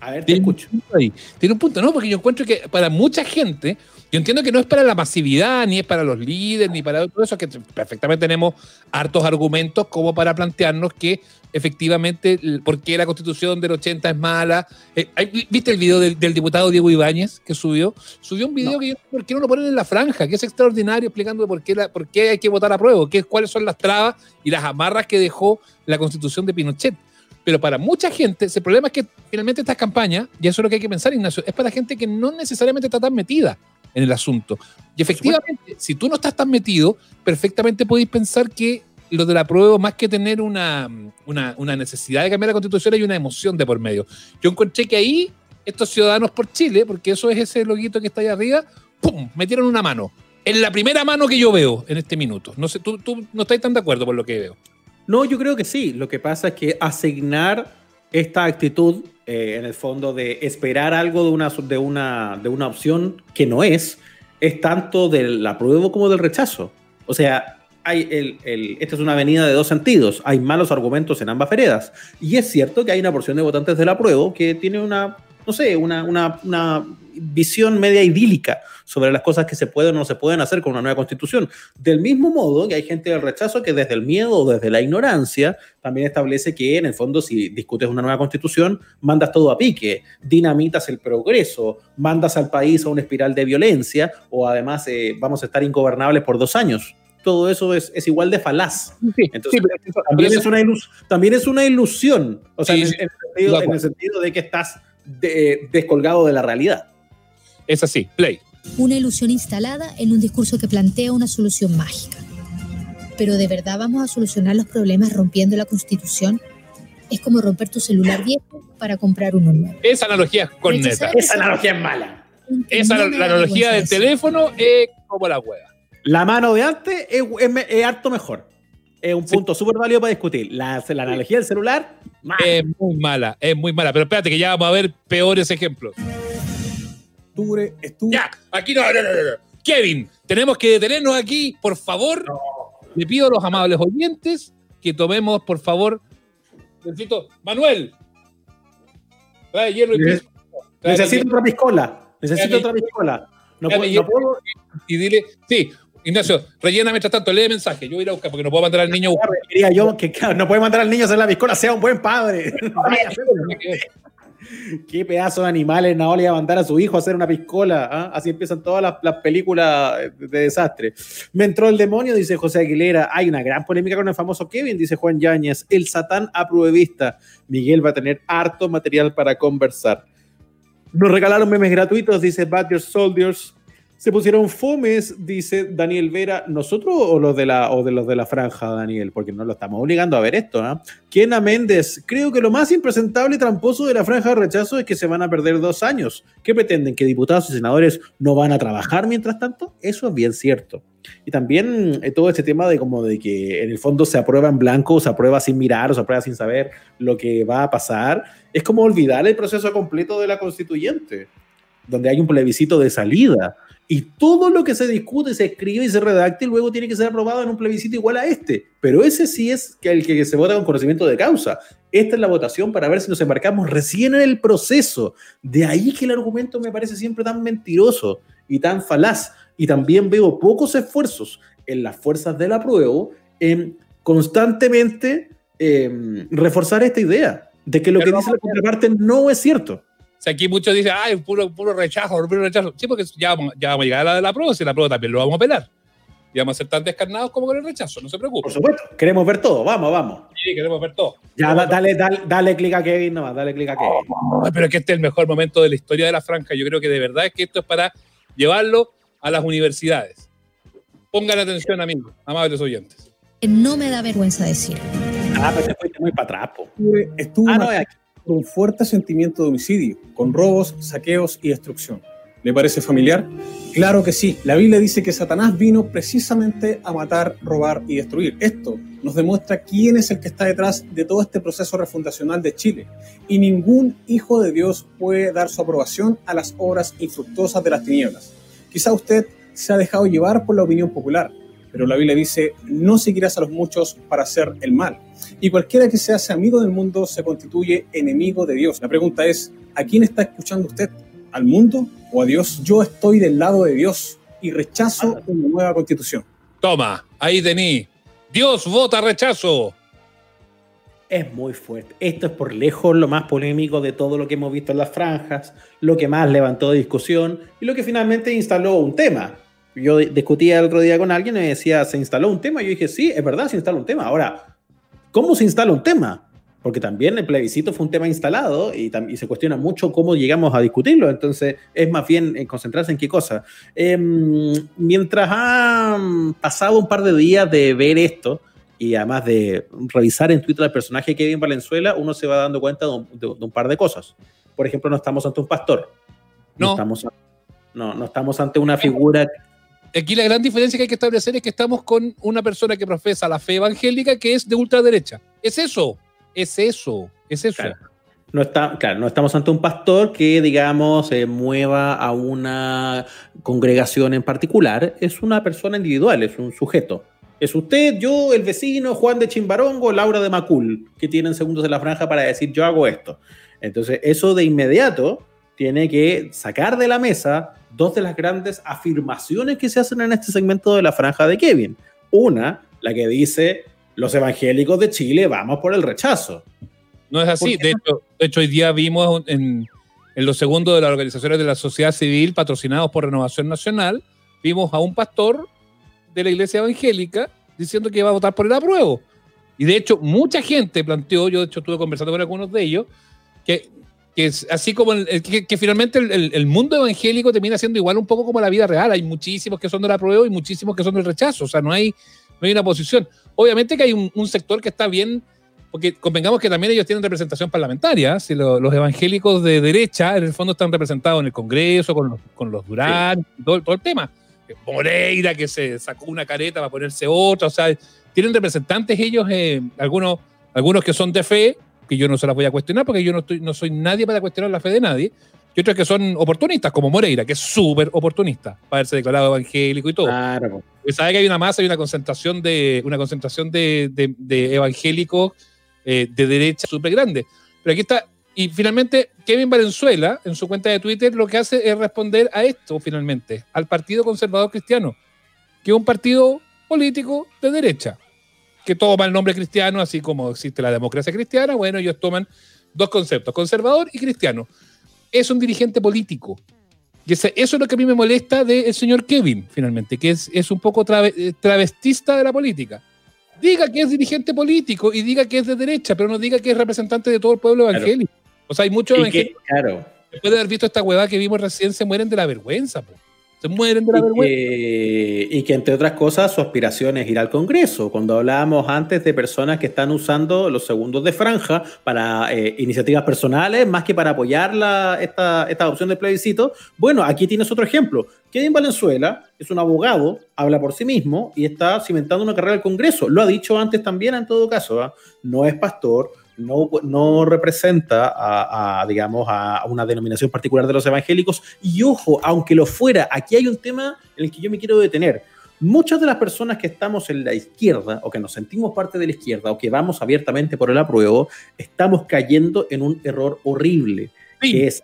A ver, te escucho. ahí. Tiene un punto, ¿no? Porque yo encuentro que para mucha gente, yo entiendo que no es para la masividad, ni es para los líderes, ni para todo eso, que perfectamente tenemos hartos argumentos como para plantearnos que efectivamente por qué la constitución del 80 es mala. Eh, ¿Viste el video del, diputado Diego Ibáñez que subió? Subió un video que yo, ¿por qué no lo ponen en la franja? Que es extraordinario explicando por qué, la, por qué hay que votar a prueba, qué, cuáles son las trabas y las amarras que dejó la constitución de Pinochet. Pero para mucha gente, el problema es que finalmente estas campañas, y eso es lo que hay que pensar, Ignacio, es para gente que no necesariamente está tan metida en el asunto. Y efectivamente, si tú no estás tan metido, perfectamente podéis pensar que lo de la prueba, más que tener una, una, necesidad de cambiar la constitución, hay una emoción de por medio. Yo encontré que ahí, estos ciudadanos por Chile, porque eso es ese loguito que está ahí arriba, ¡pum! metieron una mano. En la primera mano que yo veo en este minuto. No sé, tú, tú no estás tan de acuerdo por lo que veo. No, yo creo que sí. Lo que pasa es que asignar esta actitud, eh, en el fondo, de esperar algo de una, de, una, de una opción que no es, es tanto del apruebo como del rechazo. O sea, hay el, esta es una avenida de dos sentidos, hay malos argumentos en ambas veredas. Y es cierto que hay una porción de votantes del apruebo que tiene una, no sé, una, una, visión media idílica sobre las cosas que se pueden o no se pueden hacer con una nueva constitución. Del mismo modo que hay gente del rechazo que desde el miedo o desde la ignorancia también establece que en el fondo si discutes una nueva constitución, mandas todo a pique, dinamitas el progreso, mandas al país a una espiral de violencia o además eh, vamos a estar ingobernables por dos años todo eso es, es igual de falaz. Entonces, también, es una también es una ilusión, o sea, en, el sentido, de que estás descolgado de la realidad. Es así, play. Una ilusión instalada en un discurso que plantea una solución mágica. Pero ¿de verdad vamos a solucionar los problemas rompiendo la constitución? Es como romper tu celular viejo para comprar uno nuevo. Esa analogía es con neta. Esa analogía es mala. Esa, la, analogía del teléfono es como la hueá. La mano de antes es, harto mejor. es un punto súper válido para discutir. La, la analogía del celular, es muy mala, es muy mala. Pero espérate, que ya vamos a ver peores ejemplos. Octubre, estuvo. Ya, aquí no, no, no, no. Kevin, tenemos que detenernos aquí, por favor. Le pido a los amables oyentes que tomemos, por favor. Necesito, Manuel, trae hielo y piso. Necesito otra piscola. Necesito otra piscola. No puedo, no puedo. Y dile, sí, Ignacio, rellena mientras tanto, lee mensaje. Yo voy a ir a buscar porque no puedo mandar al niño a buscar. Quería yo que no puede mandar al niño a hacer la piscola, sea un buen padre. Qué pedazo de animales no le iba a mandar a su hijo a hacer una piscola. ¿ah? Así empiezan todas las, películas de desastre. Me entró el demonio, dice José Aguilera. Hay una gran polémica con el famoso Kevin, dice Juan Yáñez. El Satán a vista. Miguel va a tener harto material para conversar. Nos regalaron memes gratuitos, dice Badger Soldiers. Se pusieron fomes, dice Daniel Vera, nosotros o los de la o de los de la franja, Daniel, porque no lo estamos obligando a ver esto, ¿no? Kena Méndez, creo que lo más impresentable y tramposo de la franja de rechazo es que se van a perder dos años. ¿Qué pretenden? ¿Que diputados y senadores no van a trabajar mientras tanto? Eso es bien cierto. Y también eh, todo este tema de como de que en el fondo se aprueba en blanco, se aprueba sin mirar, se aprueba sin saber lo que va a pasar, es como olvidar el proceso completo de la constituyente, donde hay un plebiscito de salida y todo lo que se discute, se escribe y se redacte luego tiene que ser aprobado en un plebiscito igual a este. Pero ese sí es el que se vota con conocimiento de causa. Esta es la votación para ver si nos embarcamos recién en el proceso. De ahí que el argumento me parece siempre tan mentiroso y tan falaz. Y también veo pocos esfuerzos en las fuerzas del apruebo en constantemente em, reforzar esta idea de que lo que dice la contraparte no es cierto aquí muchos dicen, ay, puro, puro rechazo, puro rechazo. Sí, porque ya vamos, ya vamos a llegar a la de la prueba, si la prueba también lo vamos a pelar. Y vamos a ser tan descarnados como con el rechazo, no se preocupe. Por supuesto, queremos ver todo, vamos, vamos. Sí, queremos ver todo. Ya, dale, dale, dale clic a Kevin nomás, dale clic a Kevin. pero es que este es el mejor momento de la historia de la franja. Yo creo que de verdad es que esto es para llevarlo a las universidades. Pongan atención, amigos, amables oyentes. No me da vergüenza decir. Ah, pero te fuiste muy para atrás, Estuvo ah, no, aquí un fuerte sentimiento de homicidio, con robos, saqueos y destrucción. ¿Le parece familiar? Claro que sí. La Biblia dice que Satanás vino precisamente a matar, robar y destruir. Esto nos demuestra quién es el que está detrás de todo este proceso refundacional de Chile. Y ningún hijo de Dios puede dar su aprobación a las obras infructuosas de las tinieblas. Quizá usted se ha dejado llevar por la opinión popular, pero la Biblia dice, no seguirás a los muchos para hacer el mal. Y cualquiera que se hace amigo del mundo se constituye enemigo de Dios. La pregunta es, ¿a quién está escuchando usted? ¿Al mundo o a Dios? Yo estoy del lado de Dios y rechazo una nueva constitución. Toma, ahí tení. Dios vota rechazo. Es muy fuerte. Esto es por lejos lo más polémico de todo lo que hemos visto en las franjas, lo que más levantó discusión y lo que finalmente instaló un tema yo discutía el otro día con alguien y me decía, ¿se instaló un tema? Y yo dije, sí, es verdad, se instaló un tema. Ahora, ¿cómo se instala un tema? Porque también el plebiscito fue un tema instalado y, se cuestiona mucho cómo llegamos a discutirlo. Entonces, es más bien concentrarse en qué cosa. Em, mientras han pasado un par de días de ver esto, y además de revisar en Twitter el personaje que vive en Valenzuela, uno se va dando cuenta de un, par de cosas. Por ejemplo, no estamos ante un pastor. No. estamos, no, no estamos ante una figura aquí la gran diferencia que hay que establecer es que estamos con una persona que profesa la fe evangélica que es de ultraderecha. Es eso, es eso, es eso. No, está, claro, no estamos ante un pastor que, digamos, se mueva a una congregación en particular. Es una persona individual, es un sujeto. Es usted, yo, el vecino, Juan de Chimbarongo, Laura de Macul, que tienen segundos en la franja para decir yo hago esto. Entonces, eso de inmediato tiene que sacar de la mesa dos de las grandes afirmaciones que se hacen en este segmento de la franja de Kevin. Una, la que dice, los evangélicos de Chile vamos por el rechazo. No es así. De hecho, hoy día vimos en, en los segundos de las organizaciones de la sociedad civil patrocinados por Renovación Nacional, vimos a un pastor de la iglesia evangélica diciendo que iba a votar por el apruebo. Y de hecho, mucha gente planteó, yo de hecho estuve conversando con algunos de ellos, que que es así como que, finalmente el, mundo evangélico termina siendo igual un poco como la vida real. Hay muchísimos que son de la prueba y muchísimos que son del rechazo. O sea, no hay, no hay una posición. Obviamente que hay un, sector que está bien, porque convengamos que también ellos tienen representación parlamentaria. Si los evangélicos de derecha, en el fondo, están representados en el Congreso, con los, con los Durán, todo, todo el tema. Moreira, que se sacó una careta para ponerse otra. O sea, tienen representantes ellos, eh, algunos, algunos que son de fe, que yo no se las voy a cuestionar porque yo no, estoy, no soy nadie para cuestionar la fe de nadie, y otros que son oportunistas, como Moreira, que es súper oportunista, para haberse declarado evangélico y todo. Claro. sabe que hay una masa y una concentración de, una concentración de, de, evangélicos eh, de derecha súper grande. Pero aquí está, y finalmente Kevin Valenzuela, en su cuenta de Twitter, lo que hace es responder a esto, finalmente, al Partido Conservador Cristiano, que es un partido político de derecha, que toma el nombre cristiano, así como existe la democracia cristiana, bueno, ellos toman dos conceptos, conservador y cristiano es un dirigente político. Y eso es lo que a mí me molesta del señor Kevin, finalmente, que es, es un poco eh, travestista de la política. Diga que es dirigente político y diga que es de derecha, pero no diga que es representante de todo el pueblo evangélico. O sea, hay muchos evangélicos. Claro. Después de haber visto esta huevada que vimos recién, se mueren de la vergüenza. Po se mueren de la y vergüenza. Que, y que entre otras cosas su aspiración es ir al Congreso. Cuando hablábamos antes de personas que están usando los segundos de franja para eh, iniciativas personales más que para apoyar la, esta, esta opción de plebiscito, bueno, aquí tienes otro ejemplo. Kevin Valenzuela es un abogado, habla por sí mismo y está cimentando una carrera al Congreso. Lo ha dicho antes también en todo caso. ¿ah? No es pastor, no, no representa a, digamos, a una denominación particular de los evangélicos. Y ojo, aunque lo fuera, aquí hay un tema en el que yo me quiero detener. Muchas de las personas que estamos en la izquierda o que nos sentimos parte de la izquierda o que vamos abiertamente por el apruebo, estamos cayendo en un error horrible, que, es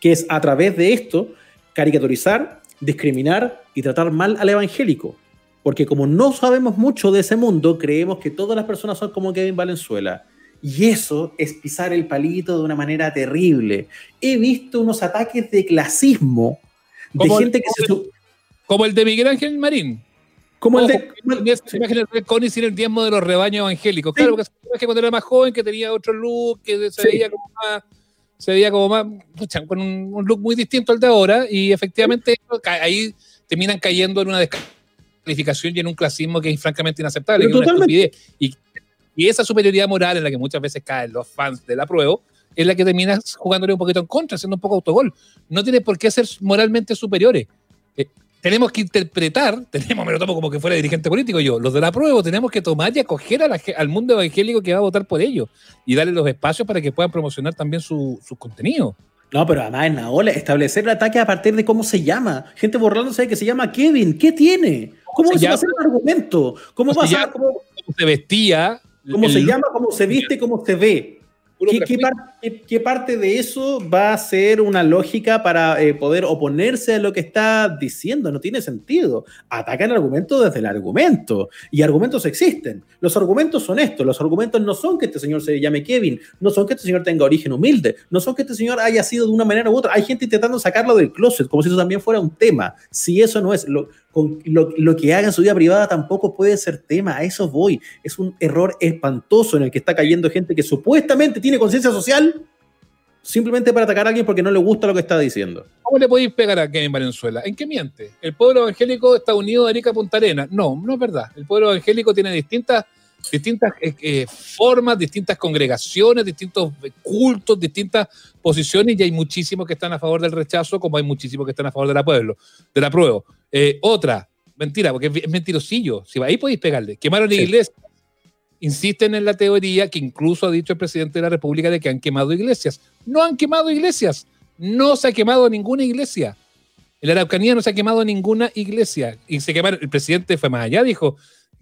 que es a través de esto caricaturizar, discriminar y tratar mal al evangélico porque como no sabemos mucho de ese mundo, creemos que todas las personas son como Kevin Valenzuela. Y eso es pisar el palito de una manera terrible. He visto unos ataques de clasismo de gente que se... Como el de Miguel Ángel Marín. Como el de... imagen de Connie sin el diezmo de los rebaños evangélicos. Claro, porque cuando era más joven, que tenía otro look, que se veía como más se veía como más, con un, look muy distinto al de ahora, y efectivamente ahí terminan cayendo en una descarga calificación y en un clasismo que es francamente inaceptable. Y, y, esa superioridad moral en la que muchas veces caen los fans de la prueba es la que termina jugándole un poquito en contra, siendo un poco autogol. No tiene por qué ser moralmente superiores. Eh, tenemos que interpretar, tenemos, me lo tomo como que fuera dirigente político yo, los de la prueba tenemos que tomar y acoger al mundo evangélico que va a votar por ellos y darle los espacios para que puedan promocionar también su, su contenido. No, pero además en la establecer el ataque a partir de cómo se llama. Gente borrándose que se llama Kevin. ¿Qué tiene? ¿Cómo se, va a hacer un argumento? ¿Cómo, va a cómo, se vestía? ¿Cómo se llama? ¿Cómo se viste? ¿Cómo se ve? ¿Qué, parte de eso va a ser una lógica para eh, poder oponerse a lo que está diciendo? No tiene sentido. Atacan el argumento desde el argumento. Y argumentos existen. Los argumentos son estos. Los argumentos no son que este señor se llame Kevin, no son que este señor tenga origen humilde, no son que este señor haya sido de una manera u otra. Hay gente intentando sacarlo del closet, como si eso también fuera un tema. Si eso no es. Lo, lo, que haga en su vida privada tampoco puede ser tema, a eso voy. Es un error espantoso en el que está cayendo gente que supuestamente tiene conciencia social simplemente para atacar a alguien porque no le gusta lo que está diciendo. ¿Cómo le podéis pegar a Kevin Valenzuela? ¿En qué miente? ¿El pueblo evangélico está unido a Erika Punta Arena? No, no es verdad. El pueblo evangélico tiene distintas distintas eh, eh, formas, distintas congregaciones, distintos cultos, distintas posiciones y hay muchísimos que están a favor del rechazo como hay muchísimos que están a favor de la pueblo, de la prueba. Eh, otra, mentira, porque es mentirosillo. Si ahí podéis pegarle. Quemaron la iglesia. Insisten en la teoría que incluso ha dicho el presidente de la República de que han quemado iglesias. No han quemado iglesias. No se ha quemado ninguna iglesia. En la Araucanía no se ha quemado ninguna iglesia. Y se quemaron, el presidente fue más allá, dijo,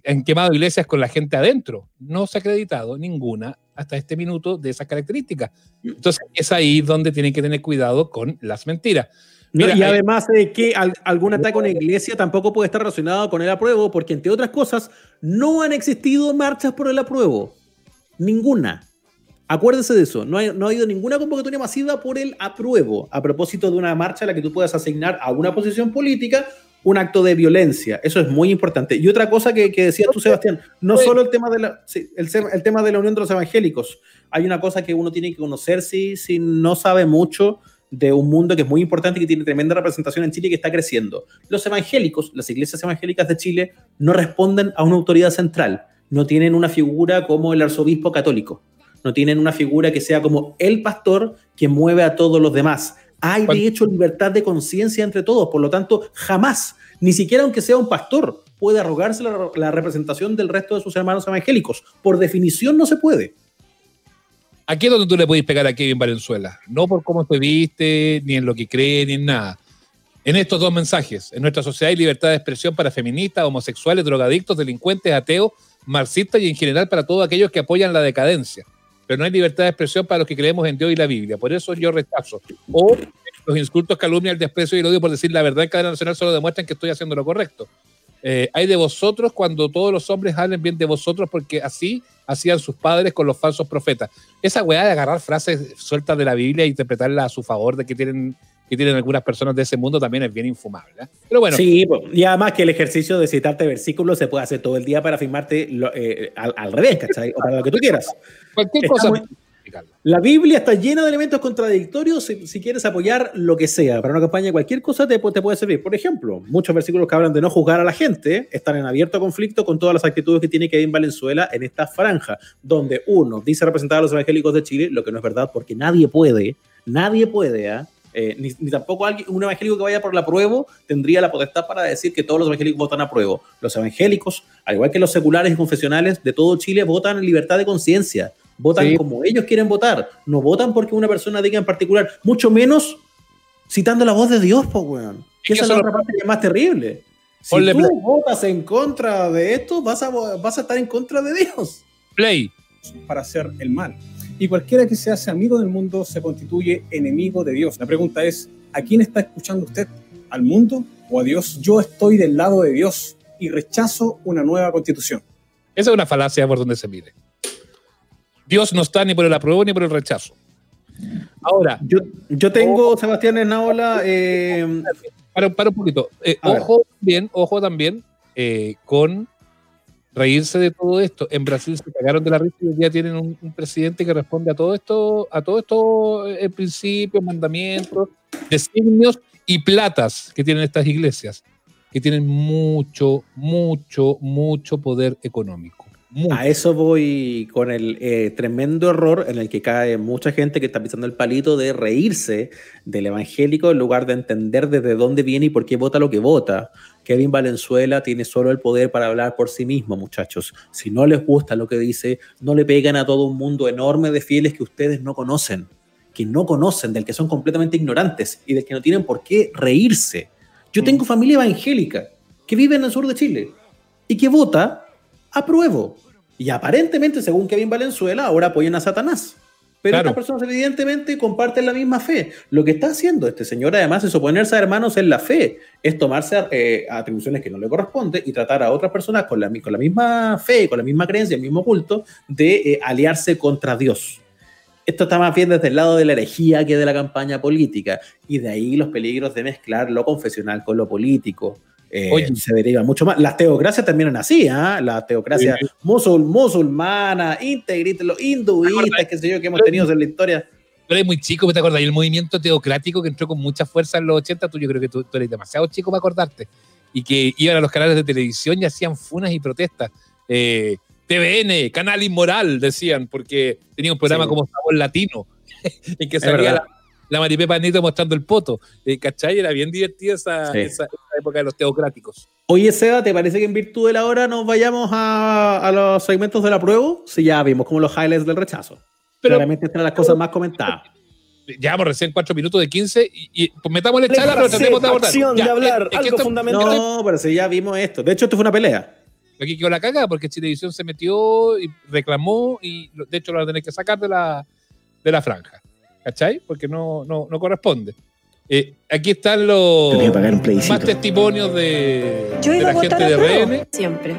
han quemado iglesias con la gente adentro. No se ha acreditado ninguna hasta este minuto de esas características. Entonces es ahí donde tienen que tener cuidado con las mentiras. y además de que algún ataque a una iglesia tampoco puede estar relacionado con el apruebo, porque entre otras cosas, no han existido marchas por el apruebo. Ninguna. Acuérdese de eso, no, no ha habido ninguna convocatoria masiva por el apruebo, a propósito de una marcha a la que tú puedas asignar a una posición política un acto de violencia. Eso es muy importante. Y otra cosa que, que decías tú, Sebastián, no solo el tema, de la, el, tema de la unión de los evangélicos. Hay una cosa que uno tiene que conocer si, si no sabe mucho de un mundo que es muy importante y que tiene tremenda representación en Chile y que está creciendo. Los evangélicos, las iglesias evangélicas de Chile, no responden a una autoridad central. No tienen una figura como el arzobispo católico. No tienen una figura que sea como el pastor que mueve a todos los demás hay de hecho libertad de conciencia entre todos, por lo tanto, jamás Ni siquiera aunque sea un pastor puede arrogarse la, representación del resto de sus hermanos evangélicos. Por definición no se puede. Aquí es donde tú le puedes pegar a Kevin Valenzuela. No por cómo te viste, ni en lo que cree, ni en nada. En estos dos mensajes, en nuestra sociedad hay libertad de expresión para feministas, homosexuales, drogadictos, delincuentes, ateos, marxistas y en general para todos aquellos que apoyan la decadencia. Pero no hay libertad de expresión para los que creemos en Dios y la Biblia. Por eso yo rechazo. O los insultos, calumnia, el desprecio y el odio por decir la verdad en cadena nacional solo demuestran que estoy haciendo lo correcto. Eh, hay de vosotros cuando todos los hombres hablen bien de vosotros porque así hacían sus padres con los falsos profetas. Esa weá de agarrar frases sueltas de la Biblia e interpretarlas a su favor de que tienen que tienen algunas personas de ese mundo también es bien infumable. ¿eh? Pero bueno. Sí, y además que el ejercicio de citarte versículos se puede hacer todo el día para afirmarte eh, al, revés, ¿cachai? O para lo que tú quieras. Cualquier cosa. la Biblia está llena de elementos contradictorios si, quieres apoyar lo que sea. Para una campaña, cualquier cosa te, te, puede servir. Por ejemplo, muchos versículos que hablan de no juzgar a la gente están en abierto conflicto con todas las actitudes que tiene en Valenzuela en esta franja, donde uno dice representar a los evangélicos de Chile, lo que no es verdad porque nadie puede, nadie puede, ¿eh? Eh, ni, tampoco alguien, un evangélico que vaya por la prueba tendría la potestad para decir que todos los evangélicos votan a prueba. Los evangélicos, al igual que los seculares y confesionales de todo Chile, votan en libertad de conciencia. Votan como ellos quieren votar. No votan porque una persona diga en particular, mucho menos citando la voz de Dios, pues, weón. esa es la otra parte que es más terrible. Si tú votas en contra de esto, vas a, vas a estar en contra de Dios. Play. Para hacer el mal y cualquiera que se hace amigo del mundo se constituye enemigo de Dios. La pregunta es, ¿a quién está escuchando usted? ¿Al mundo o a Dios? Yo estoy del lado de Dios y rechazo una nueva constitución. Esa es una falacia por donde se mide. Dios no está ni por el apruebo ni por el rechazo. Ahora, yo, yo tengo, Sebastián Esnaola, eh, para, para, un poquito. Eh, ojo, bien, ojo también eh, con reírse de todo esto. En Brasil se cagaron de la risa y hoy día tienen un, presidente que responde a todo esto, a todo esto, eh, principios, mandamientos, designios y platas que tienen estas iglesias, que tienen mucho, mucho, mucho poder económico. A eso voy con el eh, tremendo error en el que cae mucha gente que está pisando el palito de reírse del evangélico en lugar de entender desde dónde viene y por qué vota lo que vota. Kevin Valenzuela tiene solo el poder para hablar por sí mismo, muchachos. Si no les gusta lo que dice, no le pegan a todo un mundo enorme de fieles que ustedes no conocen, que no conocen, del que son completamente ignorantes y del que no tienen por qué reírse. Yo mm. tengo familia evangélica que vive en el sur de Chile y que vota apruebo. Y aparentemente, según Kevin Valenzuela, ahora apoyan a Satanás. Pero estas personas evidentemente comparten la misma fe. Lo que está haciendo este señor además es oponerse a hermanos en la fe, es tomarse eh, atribuciones que no le corresponden y tratar a otras personas con la, con la misma fe, con la misma creencia, el mismo culto, de eh, aliarse contra Dios. Esto está más bien desde el lado de la herejía que de la campaña política, y de ahí los peligros de mezclar lo confesional con lo político. Eh, se deriva mucho más. Las teocracias terminan así, ¿ah? La teocracia musul, musulmana, integrita, los hinduistas, qué sé yo, que hemos tenido en la historia. Tú eres muy chico, ¿te acordás? Y el movimiento teocrático que entró con mucha fuerza en los 80, tú yo creo que tú, eres demasiado chico para acordarte. Y que iban a los canales de televisión y hacían funas y protestas. Eh, TVN, canal inmoral, decían, porque tenía un programa como Sabor Latino, en que salía la, la Maripepa Nito mostrando el poto. Eh, ¿Cachai? Era bien divertida esa, época de los teocráticos. Oye, Seba, ¿te parece que en virtud de la hora nos vayamos a, los segmentos de la prueba? Sí, ya vimos como los highlights del rechazo. Pero, Claramente están las cosas más comentadas. Llevamos recién cuatro minutos de 15 y, pues metamos el charla, pero tratemos de abordar. de hablar, algo fundamental. No, pero si ya vimos esto. De hecho, esto fue una pelea. Aquí quedó la caga porque Chilevisión se metió y reclamó y de hecho lo van a tener que sacar de la, de la franja. ¿Cachai? Porque no, no, no corresponde. Eh, aquí están los más testimonios de, la gente de RN. Siempre.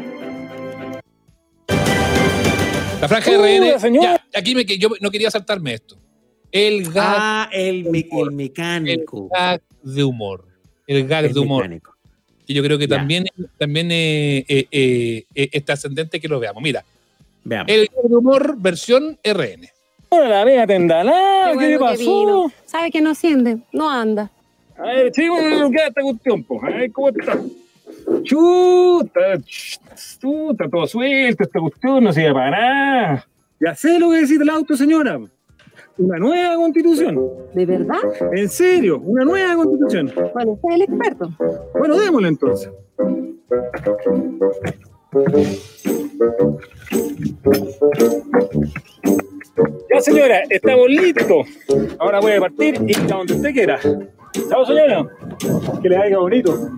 La franja de RN. Ya, aquí me, yo no quería saltarme esto. El gag. Ah, el, el mecánico. El gag de humor. El gag de humor. Mecánico. Que yo creo que también, también eh, eh, es trascendente que lo veamos. Mira. Veamos. El gag de humor versión RN. La vea tenda nada, ¿qué, le pasó? Sabe que no asciende, no anda. A ver, chico, ¿qué es esta cuestión? A ver, ¿cómo está? Chuta, chuta, todo suelto, esta cuestión no sirve para nada. Ya sé lo que decís del auto, señora. una nueva constitución. ¿De verdad? En serio, una nueva constitución. Bueno, usted es el experto. Bueno, démosle entonces. Ya señora, estamos listos. Ahora voy a partir y a donde usted quiera. Chao señora. Que le haga bonito.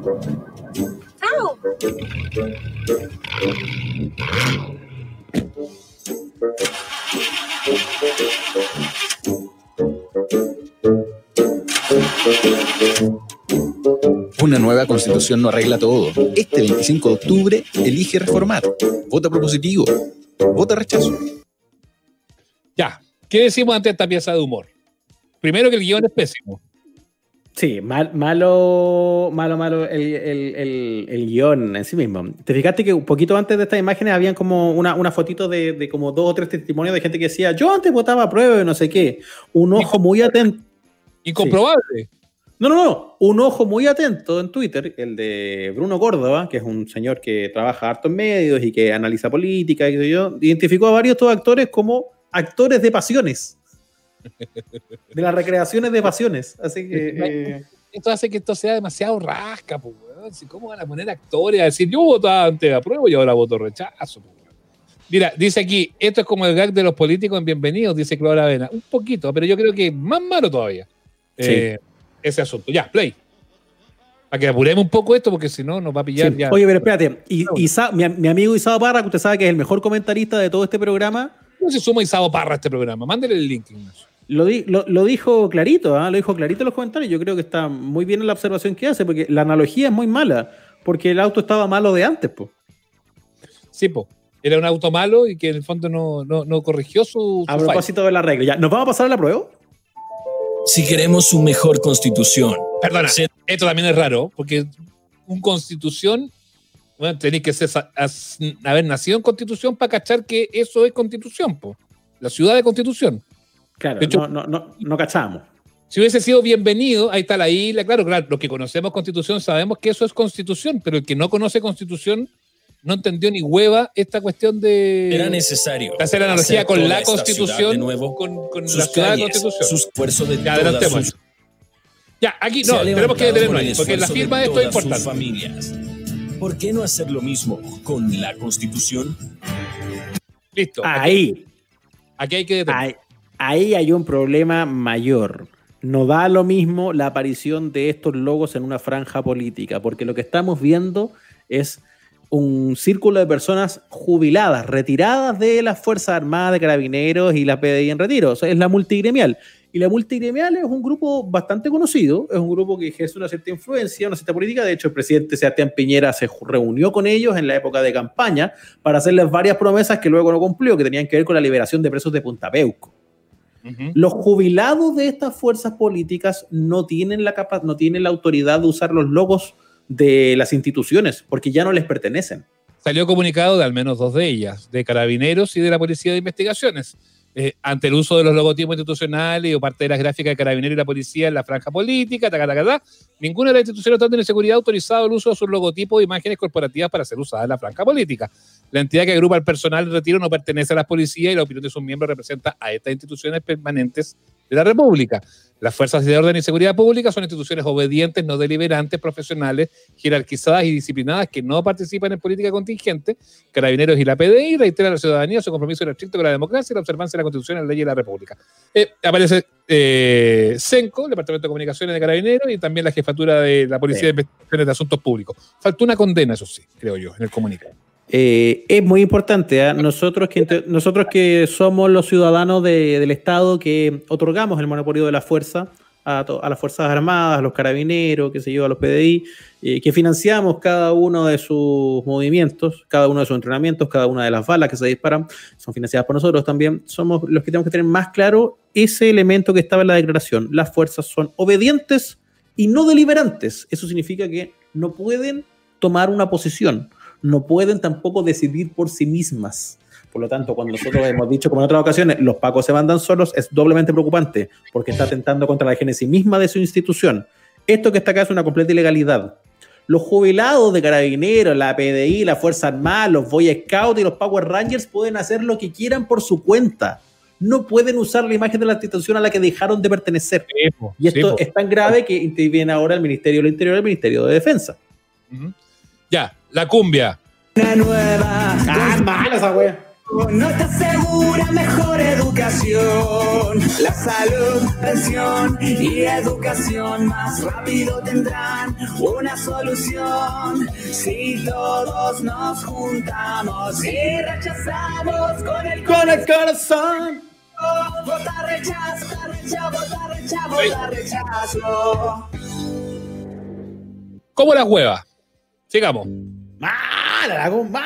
¡Chao! Una nueva constitución no arregla todo. Este 25 de octubre elige reformar. Vota propositivo. Vota rechazo. Ya, ¿qué decimos ante esta pieza de humor? Primero que el guion es pésimo. Sí, mal, malo, malo, malo el, el, el, guion en sí mismo. Te fijaste que un poquito antes de estas imágenes habían como una, una fotito de, de, como dos o tres testimonios de gente que decía, yo antes votaba a prueba de no sé qué. Un ojo muy atento. Incomprobable. No, no, no. Un ojo muy atento en Twitter, el de Bruno Córdoba, que es un señor que trabaja harto en medios y que analiza política, y yo, identificó a varios de estos actores como actores de pasiones de las recreaciones de pasiones. Así que. Eh, esto hace que esto sea demasiado rasca, pues, ¿Cómo van a poner actores a decir yo votaba antes apruebo y ahora voto rechazo? Mira, dice aquí, esto es como el gag de los políticos en Bienvenidos, dice Clara Avena. Un poquito, pero yo creo que más malo todavía. Eh, ese asunto. Ya, play. Para que apuremos un poco esto, porque si no nos va a pillar ya. Oye, pero espérate. Y, mi, amigo Isao Parra, que usted sabe que es el mejor comentarista de todo este programa. ¿Cómo se suma Isao Parra a este programa? Mándele el link, Ignacio. Lo, lo, dijo clarito, ¿ah? lo dijo clarito en los comentarios. Yo creo que está muy bien en la observación que hace, porque la analogía es muy mala, porque el auto estaba malo de antes, po. Sí, po. Era un auto malo y que en el fondo no, corrigió su. a propósito de la regla. Ya, ¿nos vamos a pasar a la prueba? Si queremos su mejor constitución. Perdona, esto también es raro, porque un constitución, bueno, tenéis que ser, haber nacido en constitución para cachar que eso es constitución, po. La ciudad de constitución. Claro, no, no, no, cachamos. Si hubiese sido bienvenido, ahí está la isla, claro, claro, los que conocemos constitución sabemos que eso es constitución, pero el que no conoce constitución no entendió ni hueva esta cuestión de... Era necesario hacer la analogía con la constitución, de nuevo, con, con la ciudad de constitución. Su esfuerzo de ya, todas Ya, aquí no, tenemos que detenernos ahí, porque la firma de esto es importante. Familias. ¿Por qué no hacer lo mismo con la constitución? Listo. Ahí. Aquí, hay que detener ahí hay un problema mayor. No da lo mismo la aparición de estos logos en una franja política, porque lo que estamos viendo es un círculo de personas jubiladas, retiradas de las Fuerzas Armadas, de Carabineros y la PDI en retiro. O sea, es la multigremial. Y la multigremial es un grupo bastante conocido, es un grupo que ejerce una cierta influencia, una cierta política. De hecho, el presidente Sebastián Piñera se reunió con ellos en la época de campaña para hacerles varias promesas que luego no cumplió, que tenían que ver con la liberación de presos de Punta Peuco. Los jubilados de estas fuerzas políticas no tienen, la no tienen la autoridad de usar los logos de las instituciones porque ya no les pertenecen. Salió comunicado de al menos dos de ellas, de carabineros y de la Policía de Investigaciones. Eh, ante el uso de los logotipos institucionales o parte de las gráficas de Carabineros y la Policía en la franja política, ninguna de las instituciones de seguridad ha autorizado el uso de sus logotipos e imágenes corporativas para ser usadas en la franja política. La entidad que agrupa al personal de retiro no pertenece a las policías y la opinión de sus miembros representa a estas instituciones permanentes de la República. Las fuerzas de orden y seguridad pública son instituciones obedientes, no deliberantes, profesionales, jerarquizadas y disciplinadas que no participan en política contingente. Carabineros y la PDI reiteran a la ciudadanía su compromiso estricto con la democracia y la observancia de la Constitución y la ley de la República. Eh, aparece eh, CENCO, el Departamento de Comunicaciones de Carabineros, y también la jefatura de la Policía de Investigaciones de Asuntos Públicos. Faltó una condena, eso sí, creo yo, en el comunicado. Eh, es muy importante. ¿ah? Nosotros, que, nosotros que somos los ciudadanos del Estado que otorgamos el monopolio de la fuerza a, las Fuerzas Armadas, a los carabineros, que se yo, a los PDI, eh, que financiamos cada uno de sus movimientos, cada uno de sus entrenamientos, cada una de las balas que se disparan, son financiadas por nosotros también. Somos los que tenemos que tener más claro ese elemento que estaba en la declaración. Las fuerzas son obedientes y no deliberantes. Eso significa que no pueden tomar una posición no pueden tampoco decidir por sí mismas. Por lo tanto, cuando nosotros hemos dicho, como en otras ocasiones, los pacos se mandan solos, es doblemente preocupante porque está atentando contra la génesis misma de su institución. Esto que está acá es una completa ilegalidad. Los jubilados de carabineros, la PDI, la Fuerza Armada, los Boy Scouts y los Power Rangers pueden hacer lo que quieran por su cuenta. no pueden usar la imagen de la institución a la que dejaron de pertenecer. y esto es tan grave que interviene ahora el Ministerio del Interior y el Ministerio de Defensa. Ya, la cumbia. Una nueva. Ah, mala esa wea. No te asegura mejor educación, la salud, pensión y educación más rápido tendrán una solución. Si todos nos juntamos y rechazamos con el, con el corazón. Vota rechazo, rechazo, vota rechazo, vota rechazo. ¿Cómo las huevas? Sigamos. Mala la cumbia,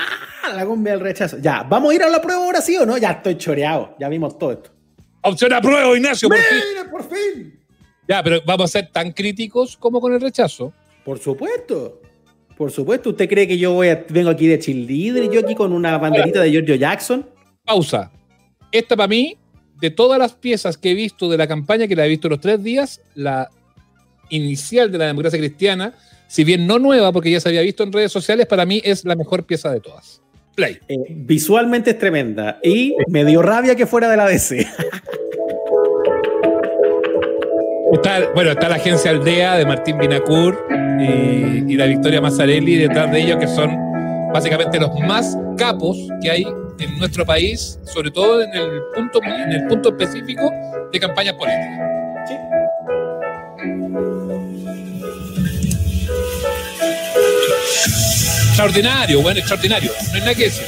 la cumbia del rechazo. Ya, ¿vamos a ir a la prueba ahora sí o no? Ya estoy choreado, ya vimos todo esto. Opción a prueba, Ignacio. Por fin. por fin! Ya, pero ¿vamos a ser tan críticos como con el rechazo? Por supuesto. Por supuesto. ¿Usted cree que yo voy vengo aquí de y yo aquí con una banderita de Giorgio Jackson? Pausa. Esta para mí, de todas las piezas que he visto de la campaña, que la he visto los tres días, la inicial de la democracia cristiana, si bien no nueva, porque ya se había visto en redes sociales, para mí es la mejor pieza de todas. Play. Eh, visualmente es tremenda y me dio rabia que fuera de la DC. Está, bueno, está la agencia Aldea de Martín Binacur y, la Victoria Mazzarelli detrás de ellos, que son básicamente los más capos que hay en nuestro país, sobre todo en el punto, en el punto específico de campañas políticas. Sí. Extraordinario, bueno, extraordinario. No hay nada que decir.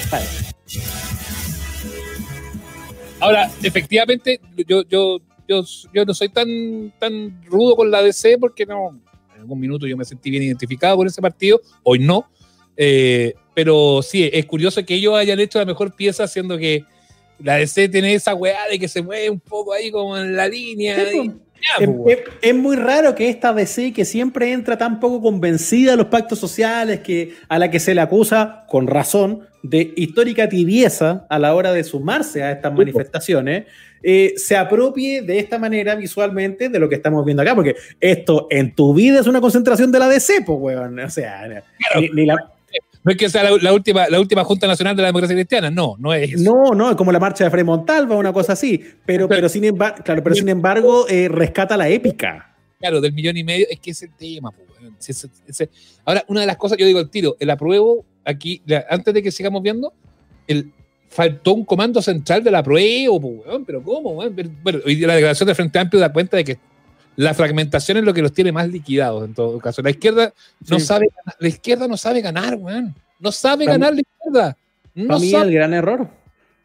Ahora, efectivamente, yo, yo, yo, yo no soy tan, tan rudo con la DC porque no, en algún minuto yo me sentí bien identificado con ese partido, hoy no. Eh, pero sí, es curioso que ellos hayan hecho la mejor pieza, siendo que la DC tiene esa weá de que se mueve un poco ahí como en la línea. Es, muy raro que esta DC, que siempre entra tan poco convencida a los pactos sociales, que, a la que se le acusa, con razón, de histórica tibieza a la hora de sumarse a estas manifestaciones, eh, se apropie de esta manera visualmente de lo que estamos viendo acá, porque esto en tu vida es una concentración de la DC, pues, weón. O sea, ni la, no es que sea la, última, la última Junta Nacional de la Democracia Cristiana, no, no es eso. No, no, es como la marcha de Frei Montalva, una cosa así. Pero, pero, sin, embargo, claro, pero sin embargo, eh, rescata la épica. Claro, del millón y medio, es que es el tema. Ahora, una de las cosas, yo digo el tiro, el apruebo aquí, antes de que sigamos viendo, el, faltó un comando central de la prueba, pero ¿cómo? Bueno, hoy la declaración del Frente Amplio da cuenta de que la fragmentación es lo que los tiene más liquidados en todo caso. La izquierda no sabe la izquierda no sabe ganar, weón. No sabe ganar la izquierda. No para mí el gran error.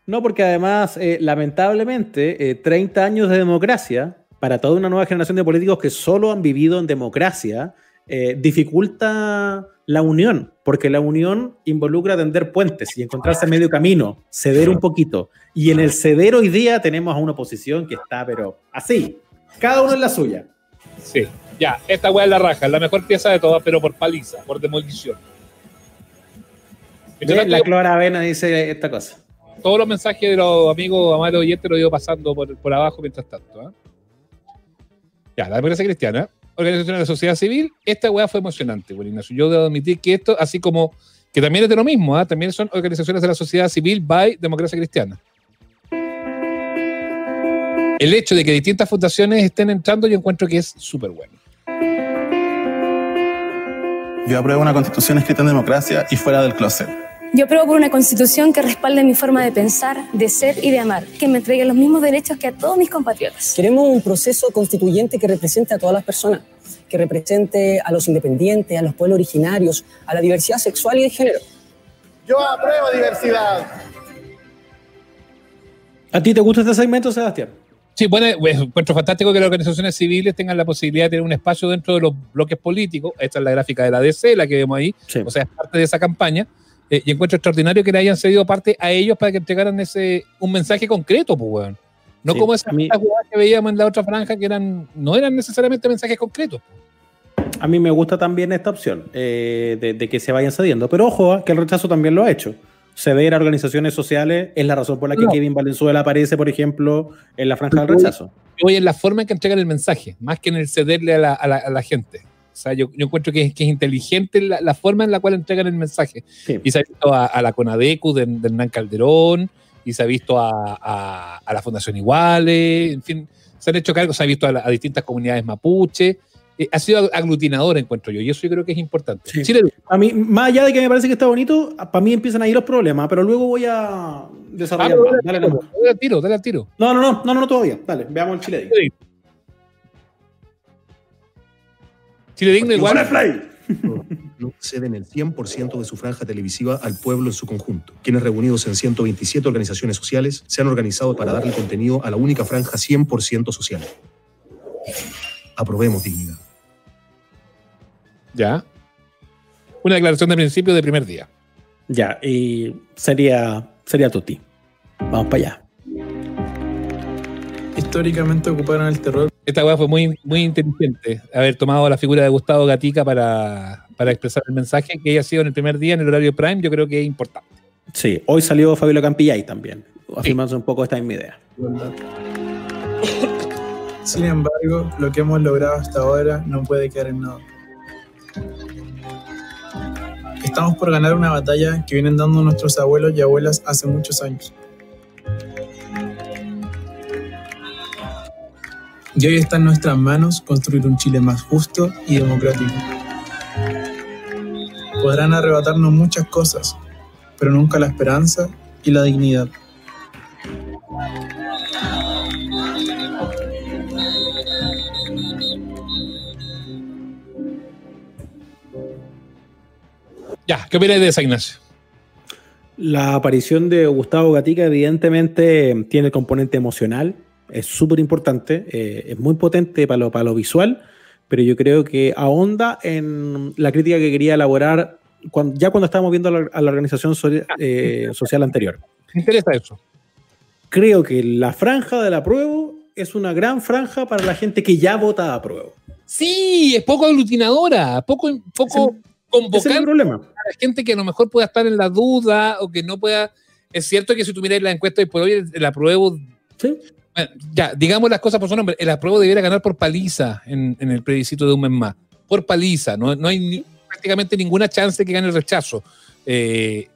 No, porque además, eh, lamentablemente, 30 eh, años de democracia, para toda una nueva generación de políticos que solo han vivido en democracia, eh, dificulta la unión, porque la unión involucra tender puentes y encontrarse en medio camino, ceder un poquito. Y en el ceder hoy día tenemos a una oposición que está, pero así, cada uno en la suya. Sí, ya, esta weá es la raja, es la mejor pieza de todas, pero por paliza, por demolición. la Clara Avena dice esta cosa. Todos los mensajes de los amigos amados oyentes los ido pasando por, por abajo mientras tanto. ¿eh? Ya, la democracia cristiana, organización de la sociedad civil, esta weá fue emocionante, bueno, Ignacio. Yo debo admitir que esto, así como que también es de lo mismo, ¿eh? también son organizaciones de la sociedad civil by democracia cristiana el hecho de que distintas fundaciones estén entrando, yo encuentro que es súper bueno. Yo apruebo una constitución escrita en democracia y fuera del closet. Yo apruebo por una constitución que respalde mi forma de pensar, de ser y de amar, que me entregue los mismos derechos que a todos mis compatriotas. Queremos un proceso constituyente que represente a todas las personas, que represente a los independientes, a los pueblos originarios, a la diversidad sexual y de género. Yo apruebo diversidad. ¿A ti te gusta este segmento, Sebastián? Sí, bueno, encuentro fantástico que las organizaciones civiles tengan la posibilidad de tener un espacio dentro de los bloques políticos. Esta es la gráfica de la DC, la que vemos ahí. O sea, es parte de esa campaña. Eh, y encuentro extraordinario que le hayan cedido parte a ellos para que entregaran ese un mensaje concreto, pues, weón. No como esas jugadas que veíamos en la otra franja que eran no eran necesariamente mensajes concretos. A mí me gusta también esta opción eh, de, de, que se vayan cediendo. Pero ojo, ah, que el rechazo también lo ha hecho ceder a organizaciones sociales es la razón por la que Kevin Valenzuela aparece, por ejemplo, en la franja del rechazo. Hoy en la forma en que entregan el mensaje, más que en el cederle a la, gente. O sea, yo, encuentro que, es inteligente la, forma en la cual entregan el mensaje. Y se ha visto a, la Conadecu de, Hernán Calderón, y se ha visto a, la Fundación Iguales, en fin, se han hecho cargos, se ha visto a, distintas comunidades mapuche. Eh, ha sido aglutinador, encuentro yo, y eso yo creo que es importante. a mí, más allá de que me parece que está bonito, para mí empiezan ahí los problemas, pero luego voy a desarrollar. Ah, dale, dale, dale, al tiro, dale al tiro. No, no, no, no, no, todavía. Dale, veamos el Chile Digno. Chile Digno igual no ceden el 100% de su franja televisiva al pueblo en su conjunto, quienes reunidos en 127 organizaciones sociales se han organizado para darle contenido a la única franja 100% social. Aprobemos dignidad. Ya. Una declaración de principio de primer día. Ya, y sería, sería Tuti. Vamos para allá. Históricamente ocuparon el terror esta weá fue muy, muy inteligente, haber tomado la figura de Gustavo Gatica para, expresar el mensaje que haya sido en el primer día en el horario prime, yo creo que es importante. Sí, hoy salió Fabio Campillay también, afirmando un poco esta misma idea. Sin embargo, lo que hemos logrado hasta ahora no puede quedar en nada. Estamos por ganar una batalla que vienen dando nuestros abuelos y abuelas hace muchos años. Y hoy está en nuestras manos construir un Chile más justo y democrático. Podrán arrebatarnos muchas cosas, pero nunca la esperanza y la dignidad. Ya, ¿qué opinas de esa, Ignacio? La aparición de Gustavo Gatica evidentemente tiene el componente emocional, es súper importante, eh, es muy potente para lo, para lo visual, pero yo creo que ahonda en la crítica que quería elaborar cuando, ya cuando estábamos viendo a la, organización eh, social anterior. Me interesa eso. Creo que la franja del apruebo es una gran franja para la gente que ya vota a apruebo. Sí, es poco aglutinadora, poco, poco convocante problema. a la gente que a lo mejor pueda estar en la duda o que no pueda. Es cierto que si tú miras la encuesta de por hoy, el apruebo ¿Sí? ya, digamos las cosas por su nombre. El apruebo debiera ganar por paliza en, el plebiscito de un mes más. Por paliza. No, no hay prácticamente ninguna chance de que gane el rechazo. Eh,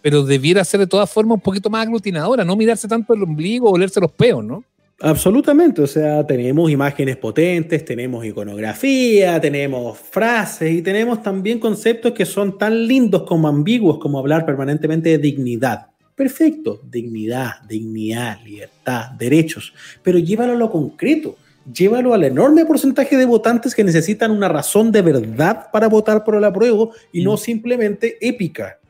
pero debiera ser de todas formas un poquito más aglutinadora, no mirarse tanto el ombligo o olerse los peos, ¿no? Absolutamente, o sea, tenemos imágenes potentes, tenemos iconografía, tenemos frases y tenemos también conceptos que son tan lindos como ambiguos como hablar permanentemente de dignidad. Perfecto, dignidad, dignidad, libertad, derechos, pero llévalo a lo concreto, llévalo al enorme porcentaje de votantes que necesitan una razón de verdad para votar por el apruebo y no mm. simplemente épica.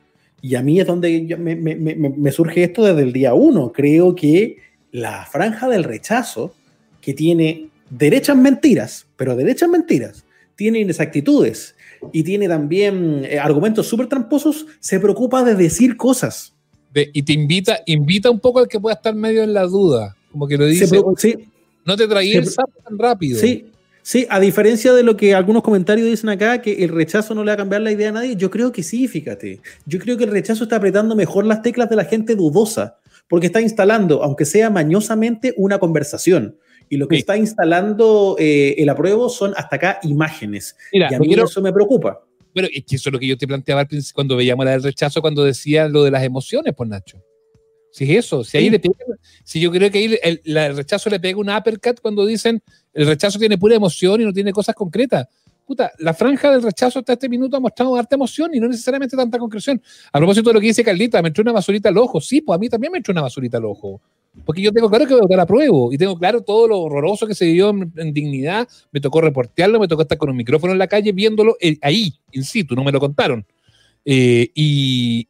Y a mí es donde me, surge esto desde el día uno. Creo que la franja del rechazo, que tiene derechas mentiras, pero derechas mentiras, tiene inexactitudes y tiene también eh, argumentos súper tramposos, se preocupa de decir cosas y te invita, invita un poco al que pueda estar medio en la duda. Como que lo dice. no te el sapo tan rápido. Sí, sí, a diferencia de lo que algunos comentarios dicen acá, que el rechazo no le va a cambiar la idea a nadie, yo creo que sí, fíjate. Yo creo que el rechazo está apretando mejor las teclas de la gente dudosa, porque está instalando, aunque sea mañosamente, una conversación. Y lo que está instalando eh, el apruebo son hasta acá imágenes. y a mí eso me preocupa. Pero es que eso es lo que yo te planteaba cuando veíamos la del rechazo, cuando decía lo de las emociones, pues Nacho. Si es eso, si ahí le si yo creo que ahí el, rechazo le pega un uppercut cuando dicen el rechazo tiene pura emoción y no tiene cosas concretas. La franja del rechazo hasta este minuto ha mostrado harta emoción y no necesariamente tanta concreción. A propósito de lo que dice Carlita, me entró una basurita al ojo. Sí, pues a mí también me entró una basurita al ojo. Porque yo tengo claro que voy a votar a prueba y tengo claro todo lo horroroso que se dio en, dignidad. Me tocó reportearlo, me tocó estar con un micrófono en la calle viéndolo eh, ahí, in situ, no me lo contaron. Eh, y,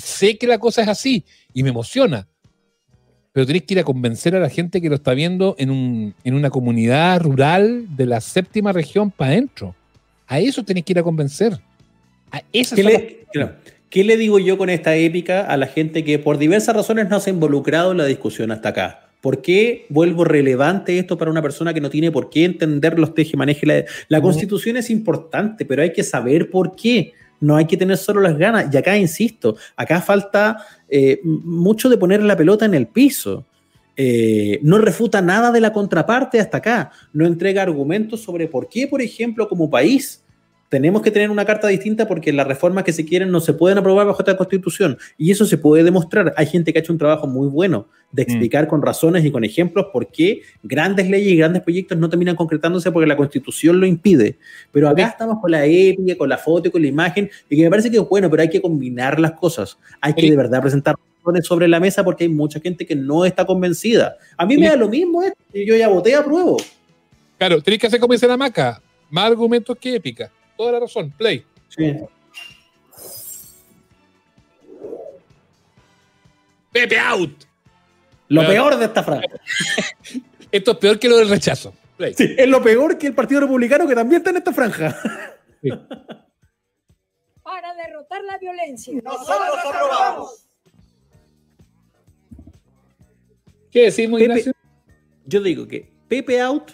sé que la cosa es así y me emociona. Pero tenés que ir a convencer a la gente que lo está viendo en, una comunidad rural de la séptima región para adentro. A eso tenés que ir a convencer. A esa ¿Qué le digo yo con esta épica a la gente que por diversas razones no se ha involucrado en la discusión hasta acá? ¿Por qué vuelvo relevante esto para una persona que no tiene por qué entender los tejemanejes? La, la constitución es importante, pero hay que saber por qué. No hay que tener solo las ganas. Y acá, insisto, acá falta eh, mucho de poner la pelota en el piso. Eh, no refuta nada de la contraparte hasta acá. No entrega argumentos sobre por qué, por ejemplo, como país tenemos que tener una carta distinta porque las reformas que se quieren no se pueden aprobar bajo esta constitución. Y eso se puede demostrar. Hay gente que ha hecho un trabajo muy bueno de mm. explicar con razones y con ejemplos por qué grandes leyes y grandes proyectos no terminan concretándose porque la constitución lo impide. Pero acá estamos con la épica, con la foto y con la imagen, y que me parece que es bueno, pero hay que combinar las cosas. Hay que de verdad presentar razones sobre la mesa porque hay mucha gente que no está convencida. A mí me da lo mismo esto, yo ya voté a prueba. Claro, tenés que hacer como dice la maca, más argumentos que épica toda la razón. Play. Sí. Pepe out. Lo peor de esta frase. Esto es peor que lo del rechazo. Play. Sí, es lo peor que el Partido Republicano que también está en esta franja. Para derrotar la violencia. Nosotros aprobamos. ¿Qué decimos, Ignacio? Yo digo que Pepe Out,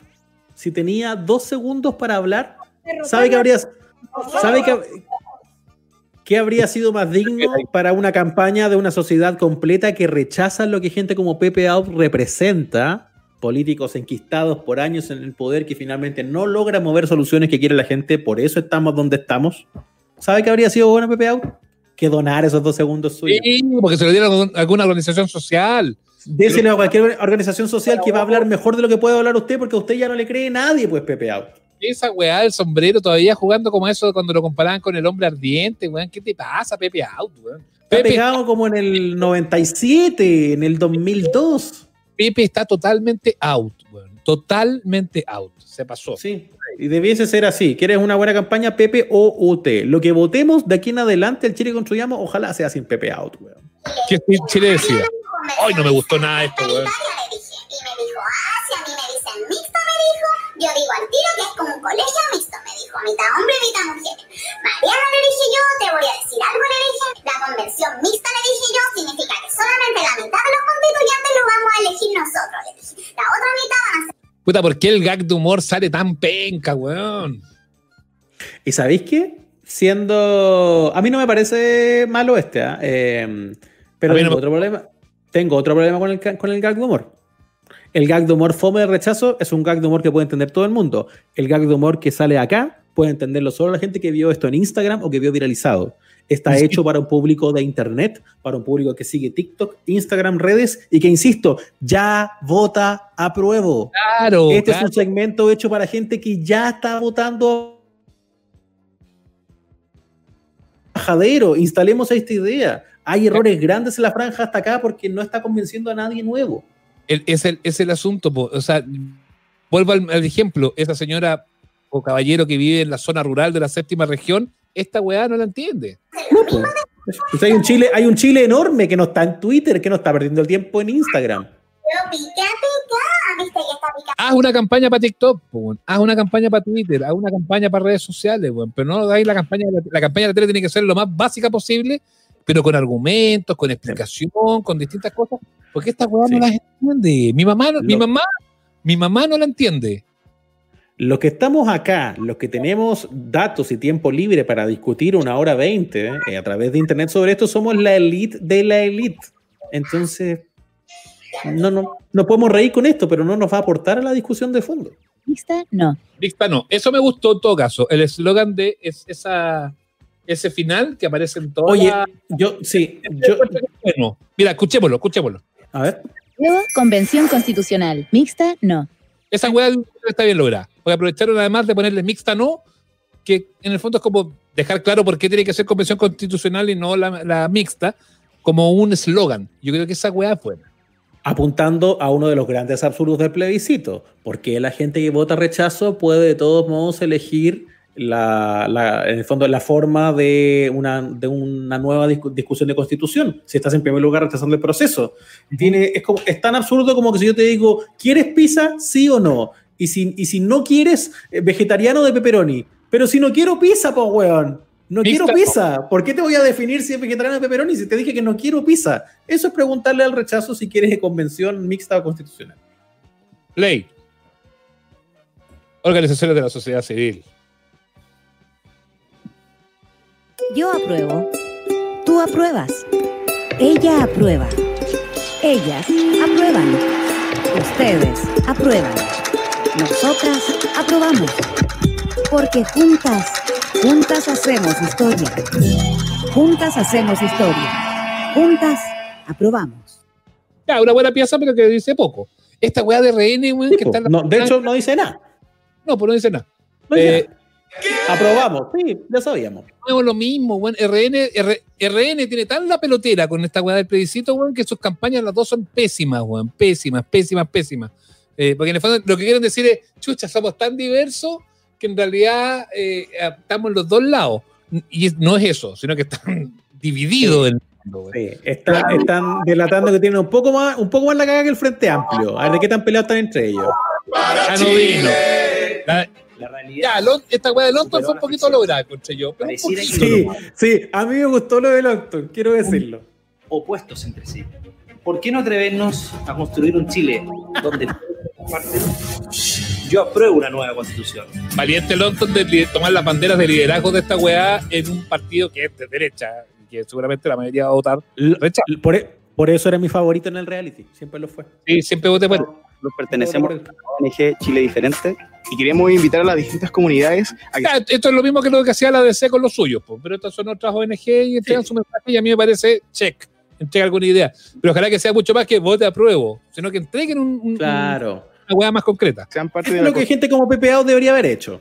si tenía dos segundos para hablar, ¿sabe que habría, ¿Sabe qué, habría sido más digno para una campaña de una sociedad completa que rechaza lo que gente como Pepe Out representa? Políticos enquistados por años en el poder que finalmente no logra mover soluciones que quiere la gente, por eso estamos donde estamos. ¿Sabe qué habría sido bueno Pepe Out? Que donar esos dos segundos suyos. Sí, porque se lo dieron a alguna organización social. Déselo a cualquier organización social que va a hablar mejor de lo que puede hablar usted, porque a usted ya no le cree nadie, pues Pepe Out esa weá del sombrero todavía jugando como eso cuando lo comparaban con el hombre ardiente, weón. ¿Qué te pasa, Pepe Out, weón? Pepe pegado como en el 97, en el 2002. Pepe está totalmente out, weón. Totalmente out. Se pasó. Sí. Y debiese ser así. ¿Quieres una buena campaña? Pepe o UT. Lo que votemos de aquí en adelante, el Chile construyamos, ojalá sea sin Pepe out, weón. ¿Qué Chile decía? Ay, no me gustó nada esto, weón. Yo digo al tiro que es como un colegio mixto, me dijo, mitad hombre, mitad mujer. Mariano le dije yo, te voy a decir algo, le dije. La convención mixta, le dije yo, significa que solamente la mitad de los constituyentes lo vamos a elegir nosotros, le dije. La otra mitad van a ser... Puta, ¿por qué el gag de humor sale tan penca, weón? ¿Y sabéis qué? Siendo... A mí no me parece malo este, ¿eh? eh pero tengo otro problema. Tengo otro problema con el, con el gag de humor. El gag de humor fome de rechazo es un gag de humor que puede entender todo el mundo. El gag de humor que sale acá puede entenderlo solo la gente que vio esto en Instagram o que vio viralizado. Está hecho para un público de internet, para un público que sigue TikTok, Instagram, redes y que, insisto, ya vota a prueba. Claro. Este es un segmento hecho para gente que ya está votando. Bajadero, instalemos esta idea. Hay errores grandes en la franja hasta acá porque no está convenciendo a nadie nuevo es, el, es el asunto. O sea, vuelvo al, ejemplo, esa señora o caballero que vive en la zona rural de la séptima región, esta weá no la entiende. Pues hay un Chile, hay un Chile enorme que no está en Twitter, que no está perdiendo el tiempo en Instagram. Haz una campaña para TikTok, haz una campaña para Twitter, haz una campaña para redes sociales, pero no hagáis la campaña, la, campaña de la tele tiene que ser lo más básica posible, pero con argumentos, con explicación, con distintas cosas, porque esta weá no las entiende. Mi mamá, mi mamá, mi mamá no la entiende. Los que estamos acá, los que tenemos datos y tiempo libre para discutir una hora veinte eh, a través de internet sobre esto, somos la elite de la elite. Entonces, no, no, no podemos reír con esto, pero no nos va a aportar a la discusión de fondo. Lista, no. Lista, no. Eso me gustó en todo caso. El eslogan de esa, ese final que aparece en todo. Oye, yo, sí. Yo, Mira, escuchémoslo, escuchémoslo. A ver. Luego, convención constitucional. Mixta, no. Esa weá está bien lograda. Porque aprovecharon además de ponerle mixta, no, que en el fondo es como dejar claro por qué tiene que ser convención constitucional y no la, mixta, como un eslogan. Yo creo que esa weá es buena. Apuntando a uno de los grandes absurdos del plebiscito, porque la gente que vota rechazo puede de todos modos elegir la, en el fondo la forma de una, de una nueva discusión de constitución, si estás en primer lugar rechazando el proceso. Tiene, es, como, es tan absurdo como que si yo te digo, ¿quieres pizza? Sí o no. Y si, y si no quieres, eh, vegetariano de pepperoni. Pero si no quiero pizza, pues weón. No quiero pizza. ¿Por qué te voy a definir si es vegetariano de pepperoni si te dije que no quiero pizza? Eso es preguntarle al rechazo si quieres de convención mixta o constitucional. Ley. Organizaciones de la sociedad civil. Yo apruebo. Tú apruebas. Ella aprueba. Ellas aprueban. Ustedes aprueban. Nosotras aprobamos. Porque juntas Juntas hacemos historia. Juntas hacemos historia. Juntas aprobamos. Ya, una buena pieza, pero que dice poco. Esta weá de RN, weón, que está en la No, de hecho, no dice nada. No, pues no dice nada. No dice Eh, Aprobamos, sí, ya sabíamos. Hacemos lo mismo, weón. RN, R- RN tiene tan la pelotera con esta weá del plebiscito, weón, que sus campañas las dos son pésimas, weón. Pésimas, pésimas, pésimas. Eh, porque en el fondo lo que quieren decir es, chucha, somos tan diversos que en realidad eh, estamos en los dos lados. Y no es eso, sino que están divididos weón. Sí, están, están delatando que tienen un poco más, un poco más la caga que el Frente Amplio. A ver de qué tan peleados están entre ellos. Ah, no vino. La- Ya, Lon- esta weá de London fue un poquito lograda, encontré yo. Pero un poquito. Sí, sí, a mí me gustó lo de Longton, quiero decirlo. opuestos entre sí. ¿Por qué no atrevernos a construir un Chile donde? Yo apruebo una nueva constitución. Valiente London de tomar las banderas de liderazgo de esta weá en un partido que es de derecha, que seguramente la mayoría va a votar. Por, e- por eso era mi favorito en el reality, siempre lo fue. Sí, siempre voté por Nos pertenecemos a la ONG Chile Diferente y queríamos invitar a las distintas comunidades a que esto es lo mismo que lo que hacía la DC con los suyos, po, pero estas son otras ONG y entregan su mensaje y a mí me parece check, entrega alguna idea. Pero ojalá que sea mucho más que vote apruebo, sino que entreguen un, un- Claro. una weá más concreta. sean parte Es de lo que gente como Pepe Out debería haber hecho.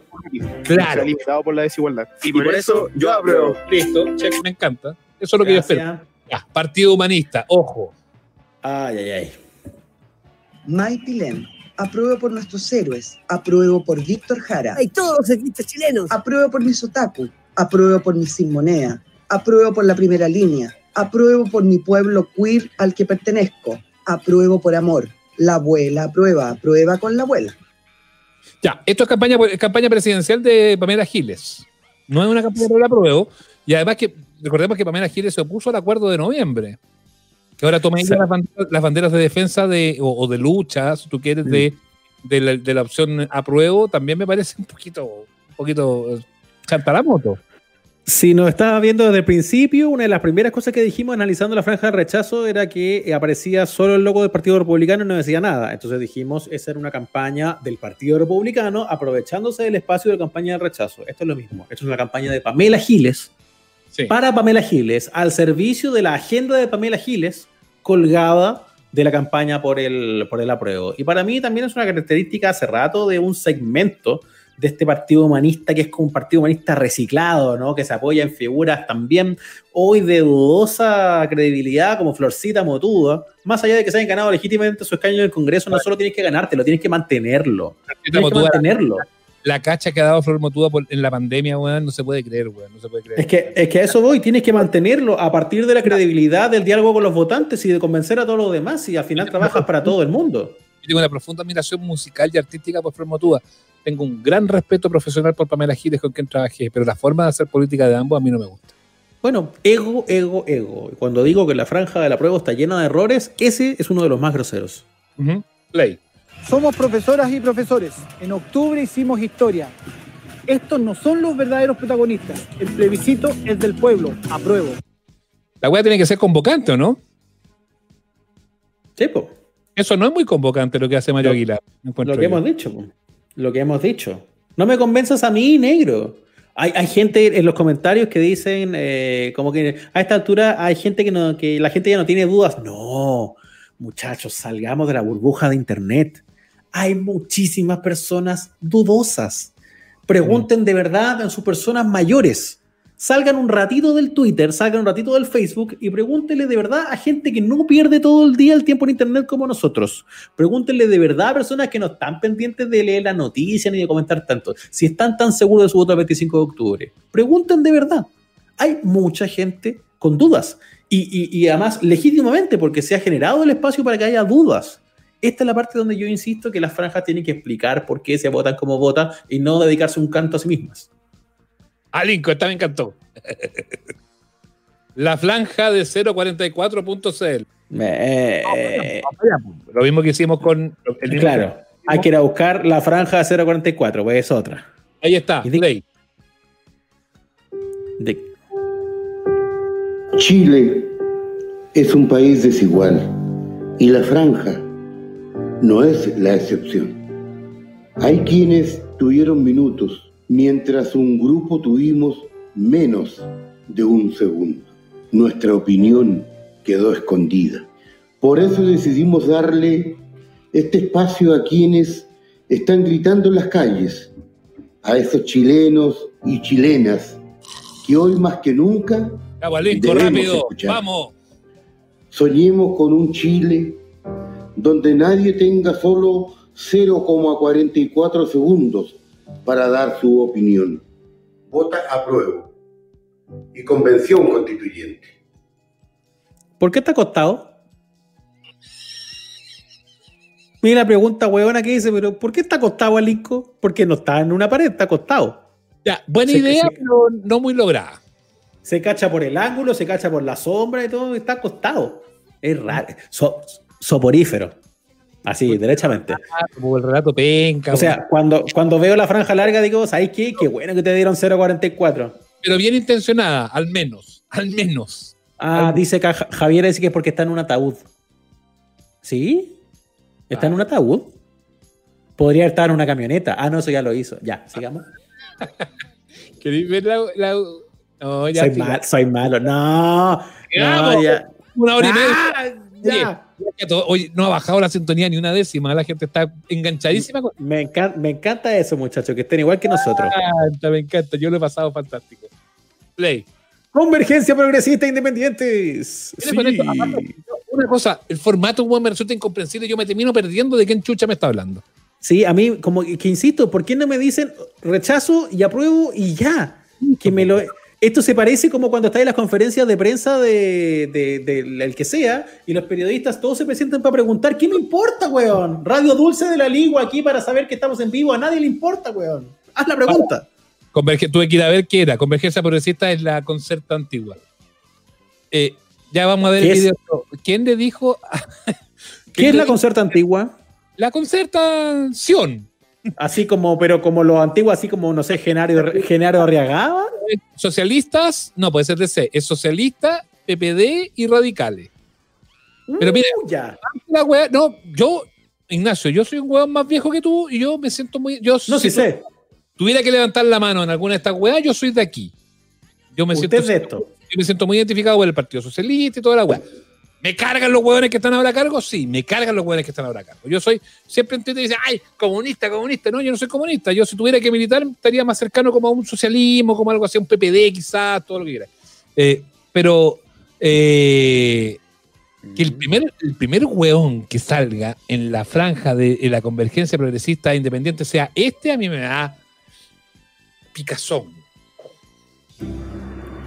Claro. limitado por la desigualdad. Y por eso yo apruebo. Listo, check, me encanta. Eso es lo que yo espero. Ya, Partido Humanista, ojo. Ay, ay, ay. Maipilén. Apruebo por nuestros héroes. Apruebo por Víctor Jara. ¡Ay, todos los artistas chilenos! Apruebo por mis otaku. Apruebo por mi sin moneda. Apruebo por la primera línea. Apruebo por mi pueblo queer al que pertenezco. Apruebo por amor. La abuela aprueba. Aprueba con la abuela. Ya, esto es campaña, es campaña presidencial de Pamela Giles. No es una campaña por el apruebo. Y además que recordemos que Pamela Giles se opuso al acuerdo de noviembre. Que ahora toma ella Sí. las, banderas, las banderas de defensa de, o, o de lucha, si tú quieres, de, de, la, de la opción apruebo, también me parece un poquito, un poquito eh, chanta la moto. Si nos estaba viendo desde el principio, una de las primeras cosas que dijimos analizando la franja de rechazo era que eh, aparecía solo el logo del Partido Republicano y no decía nada. Entonces dijimos, esa era una campaña del Partido Republicano aprovechándose del espacio de campaña de rechazo. Esto es lo mismo. Esto es una campaña de Pamela Giles para Pamela Giles, al servicio de la agenda de Pamela Giles, colgada de la campaña por el, por el apruebo. Y para mí también es una característica hace rato de un segmento de este partido humanista que es como un partido humanista reciclado, ¿no? Que se apoya en figuras también hoy de dudosa credibilidad como Florcita Motuda. Más allá de que se hayan ganado legítimamente su escaño en el Congreso, no solo tienes que ganártelo, tienes que mantenerlo. Tienes que mantenerlo. La cacha que ha dado Flor Motuda por- en la pandemia, weón, no se puede creer, weón. No se puede creer. Es que, es que a eso voy, tienes que mantenerlo a partir de la credibilidad del diálogo con los votantes y de convencer a todos los demás y al final trabajas para todo el mundo. Yo tengo una profunda admiración musical y artística por Flor Motuda. Tengo un gran respeto profesional por Pamela Giles, con quien trabajé, pero la forma de hacer política de ambos a mí no me gusta. Bueno, ego, ego, ego. Cuando digo que la franja de la prueba está llena de errores, ese es uno de los más groseros. Play. Somos profesoras y profesores. En octubre hicimos historia. Estos no son los verdaderos protagonistas. El plebiscito es del pueblo. Apruebo. La weá tiene que ser convocante, ¿o no? Sí, po. Eso no es muy convocante lo que hace Mario Lo- Aguilar. Lo que yo. hemos dicho, po. lo que hemos dicho. No me convenzas a mí, negro. Hay, hay gente en los comentarios que dicen eh, como que a esta altura hay gente que, no, que la gente ya no tiene dudas. No, muchachos, salgamos de la burbuja de internet. Hay muchísimas personas dudosas. Pregunten de verdad a sus personas mayores. Salgan un ratito del Twitter, salgan un ratito del Facebook y pregúntenle de verdad a gente que no pierde todo el día el tiempo en Internet como nosotros. Pregúntenle de verdad a personas que no están pendientes de leer la noticia ni de comentar tanto. Si están tan seguros de su voto el 25 de octubre. Pregunten de verdad. Hay mucha gente con dudas. Y, y- y además, legítimamente, porque se ha generado el espacio para que haya dudas. Esta es la parte donde yo insisto que las franjas tienen que explicar por qué se votan como votan y no dedicarse un canto a sí mismas. Ah, Lincoln, esta me encantó. La franja de 044.cl. Eh, Lo mismo que hicimos con el claro, hay que ir a buscar la franja de 044, pues es otra. Ahí está, play. De- Chile es un país desigual y la franja no es la excepción. Hay quienes tuvieron minutos mientras un grupo tuvimos menos de un segundo. Nuestra opinión quedó escondida. Por eso decidimos darle este espacio a quienes están gritando en las calles, a esos chilenos y chilenas que hoy más que nunca debemos rápido, escuchar. vamos. Soñemos con un Chile donde nadie tenga solo 0,44 segundos para dar su opinión. Vota apruebo y convención constituyente. ¿Por qué está acostado? Mira la pregunta huevona que dice, pero ¿por qué está acostado el Inco? Porque no está en una pared, está acostado. Ya, buena Se- idea, se- pero no muy lograda. Se cacha por el ángulo, se cacha por la sombra y todo, está acostado. Es raro. So- soporífero. Así, derechamente. Como el relato penca. O sea, cuando, cuando veo la franja larga, digo, ¿sabes qué? Qué bueno que te dieron 0.44. pero bien intencionada, al menos. Al menos. Ah, dice que Ja- Javier dice que es porque está en un ataúd. ¿Sí? ¿Está en un ataúd? Podría estar en una camioneta. Ah, no, eso ya lo hizo. Ya, sigamos. ¿Queréis ver la.? la- No, ya soy, mal- soy malo. No ya. Una hora y Ah, media. ya. Oye, no ha bajado la sintonía ni una décima. La gente está enganchadísima. con- Me encanta, me encanta eso, muchachos, que estén igual que nosotros. Me encanta, me encanta. Yo lo he pasado fantástico. Play. Convergencia progresista independientes. Aparte, Una cosa, el formato me resulta incomprensible. Yo me termino perdiendo de quién chucha me está hablando. Sí, a mí, como que insisto, ¿por qué no me dicen rechazo y apruebo y ya? Que me lo. Esto se parece como cuando está en las conferencias de prensa de, el que sea y los periodistas todos se presentan para preguntar, ¿qué me importa, weón? Radio Dulce de la Ligua aquí para saber que estamos en vivo, a nadie le importa, weón. Haz la pregunta. Converge- tuve que ir a ver qué era. Convergencia progresista es la concerta antigua. Eh, ya vamos a ver ¿Qué el es? video. ¿Quién le dijo? ¿Qué es la concerta antigua? La concertación. Así como, pero como lo antiguo, así como, no sé, Genaro, Genaro Arriagada. Socialistas, no puede ser DC, es socialista, PPD y radicales. Pero mira, Uh, la wea- no, yo, Ignacio, yo soy un weón más viejo que tú y yo me siento muy. Yo No, si sé. Tuviera que levantar la mano en alguna de estas weas, yo soy de aquí. Yo me Usted siento. es de esto. Yo me siento muy identificado con el Partido Socialista y toda la wea. ¿Me cargan los hueones que están ahora a cargo? Sí, me cargan los hueones que están ahora a cargo. Yo soy, siempre en Twitter dice, ay, comunista, comunista. No, yo no soy comunista. Yo si tuviera que militar estaría más cercano como a un socialismo, como algo así, un PPD quizás, todo lo que quiera. Eh, pero eh, que el primer, el primer hueón que salga en la franja de, la convergencia progresista e independiente sea este, a mí me da picazón.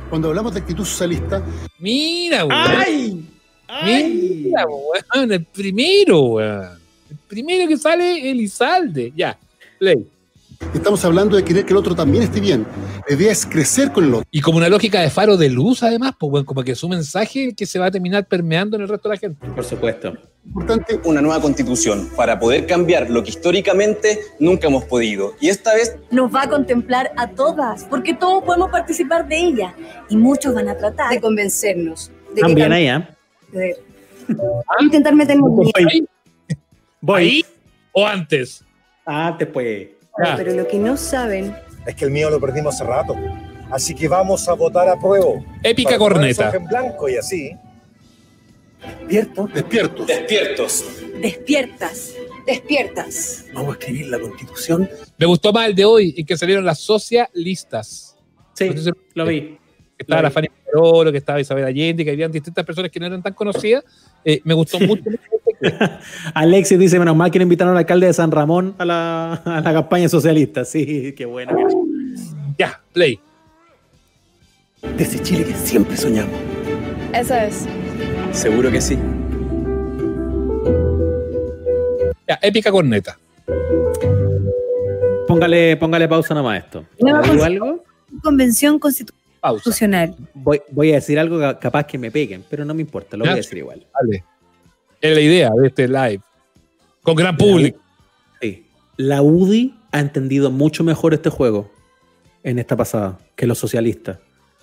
Cuando hablamos de actitud socialista, Mira, weón. ¡Ay! Mira, weón, el primero, weón. El primero que sale es Elizalde. Ya, play. estamos hablando de querer que el otro también esté bien. La idea es crecer con el otro. Y como una lógica de faro de luz, además, pues, weón, como que su mensaje es el que se va a terminar permeando en el resto de la gente. Por supuesto. Importante. Una nueva constitución para poder cambiar lo que históricamente nunca hemos podido. Y esta vez Nos va a contemplar a todas, porque todos podemos participar de ella. Y muchos van a tratar de convencernos. De que También cam- ahí, ¿eh? de- intentar meternos miedo. Voy. ¿O antes? Antes, pues. Pero lo que no saben Es que el mío lo perdimos hace rato. Así que vamos a votar a prueba. Épica corneta. en blanco y así. Despiertos. Despiertos. Despiertos. Despiertas. Despiertas. Vamos a escribir la constitución. Me gustó más el de hoy, en que salieron las socialistas. Sí, lo vi. Estaba Lo la vi. Fanny Que estaba Isabel Allende, que habían distintas personas que no eran tan conocidas. Eh, me gustó mucho. Alexis dice, menos mal que no invitaron al alcalde de San Ramón a la, a la campaña socialista. Sí, qué bueno. ya, play. De ese Chile que siempre soñamos. Esa es. Seguro que sí. Ya, épica corneta. Póngale, póngale pausa nomás a esto. Nueva ¿Digo constitu- algo? Convención constitucional. Voy, voy a decir algo ca- capaz que me peguen, pero no me importa, lo voy a decir igual. Vale. Es la idea de este live. Con gran público. Sí. La UDI ha entendido mucho mejor este juego en esta pasada que los socialistas.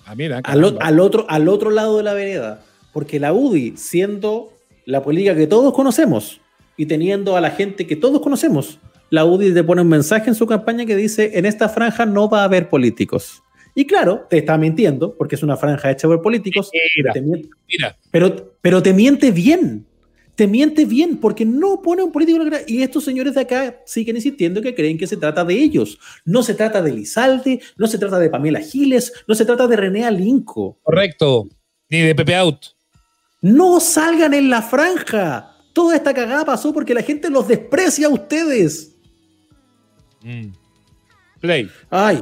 Ah, mira, Al, al otro, al otro lado de la vereda. Porque la UDI, siendo la política que todos conocemos y teniendo a la gente que todos conocemos, la UDI te pone un mensaje en su campaña que dice, en esta franja no va a haber políticos. Y claro, te está mintiendo, porque es una franja hecha por políticos. Mira, pero, te miente, mira. pero, pero te miente bien. Te miente bien, porque no pone un político. Y estos señores de acá siguen insistiendo que creen que se trata de ellos. No se trata de Lizalde, no se trata de Pamela Giles, no se trata de René Alinco. Correcto. Ni de Pepe Out. No salgan en la franja. Toda esta cagada pasó porque la gente los desprecia a ustedes. Mm. Play. Ay.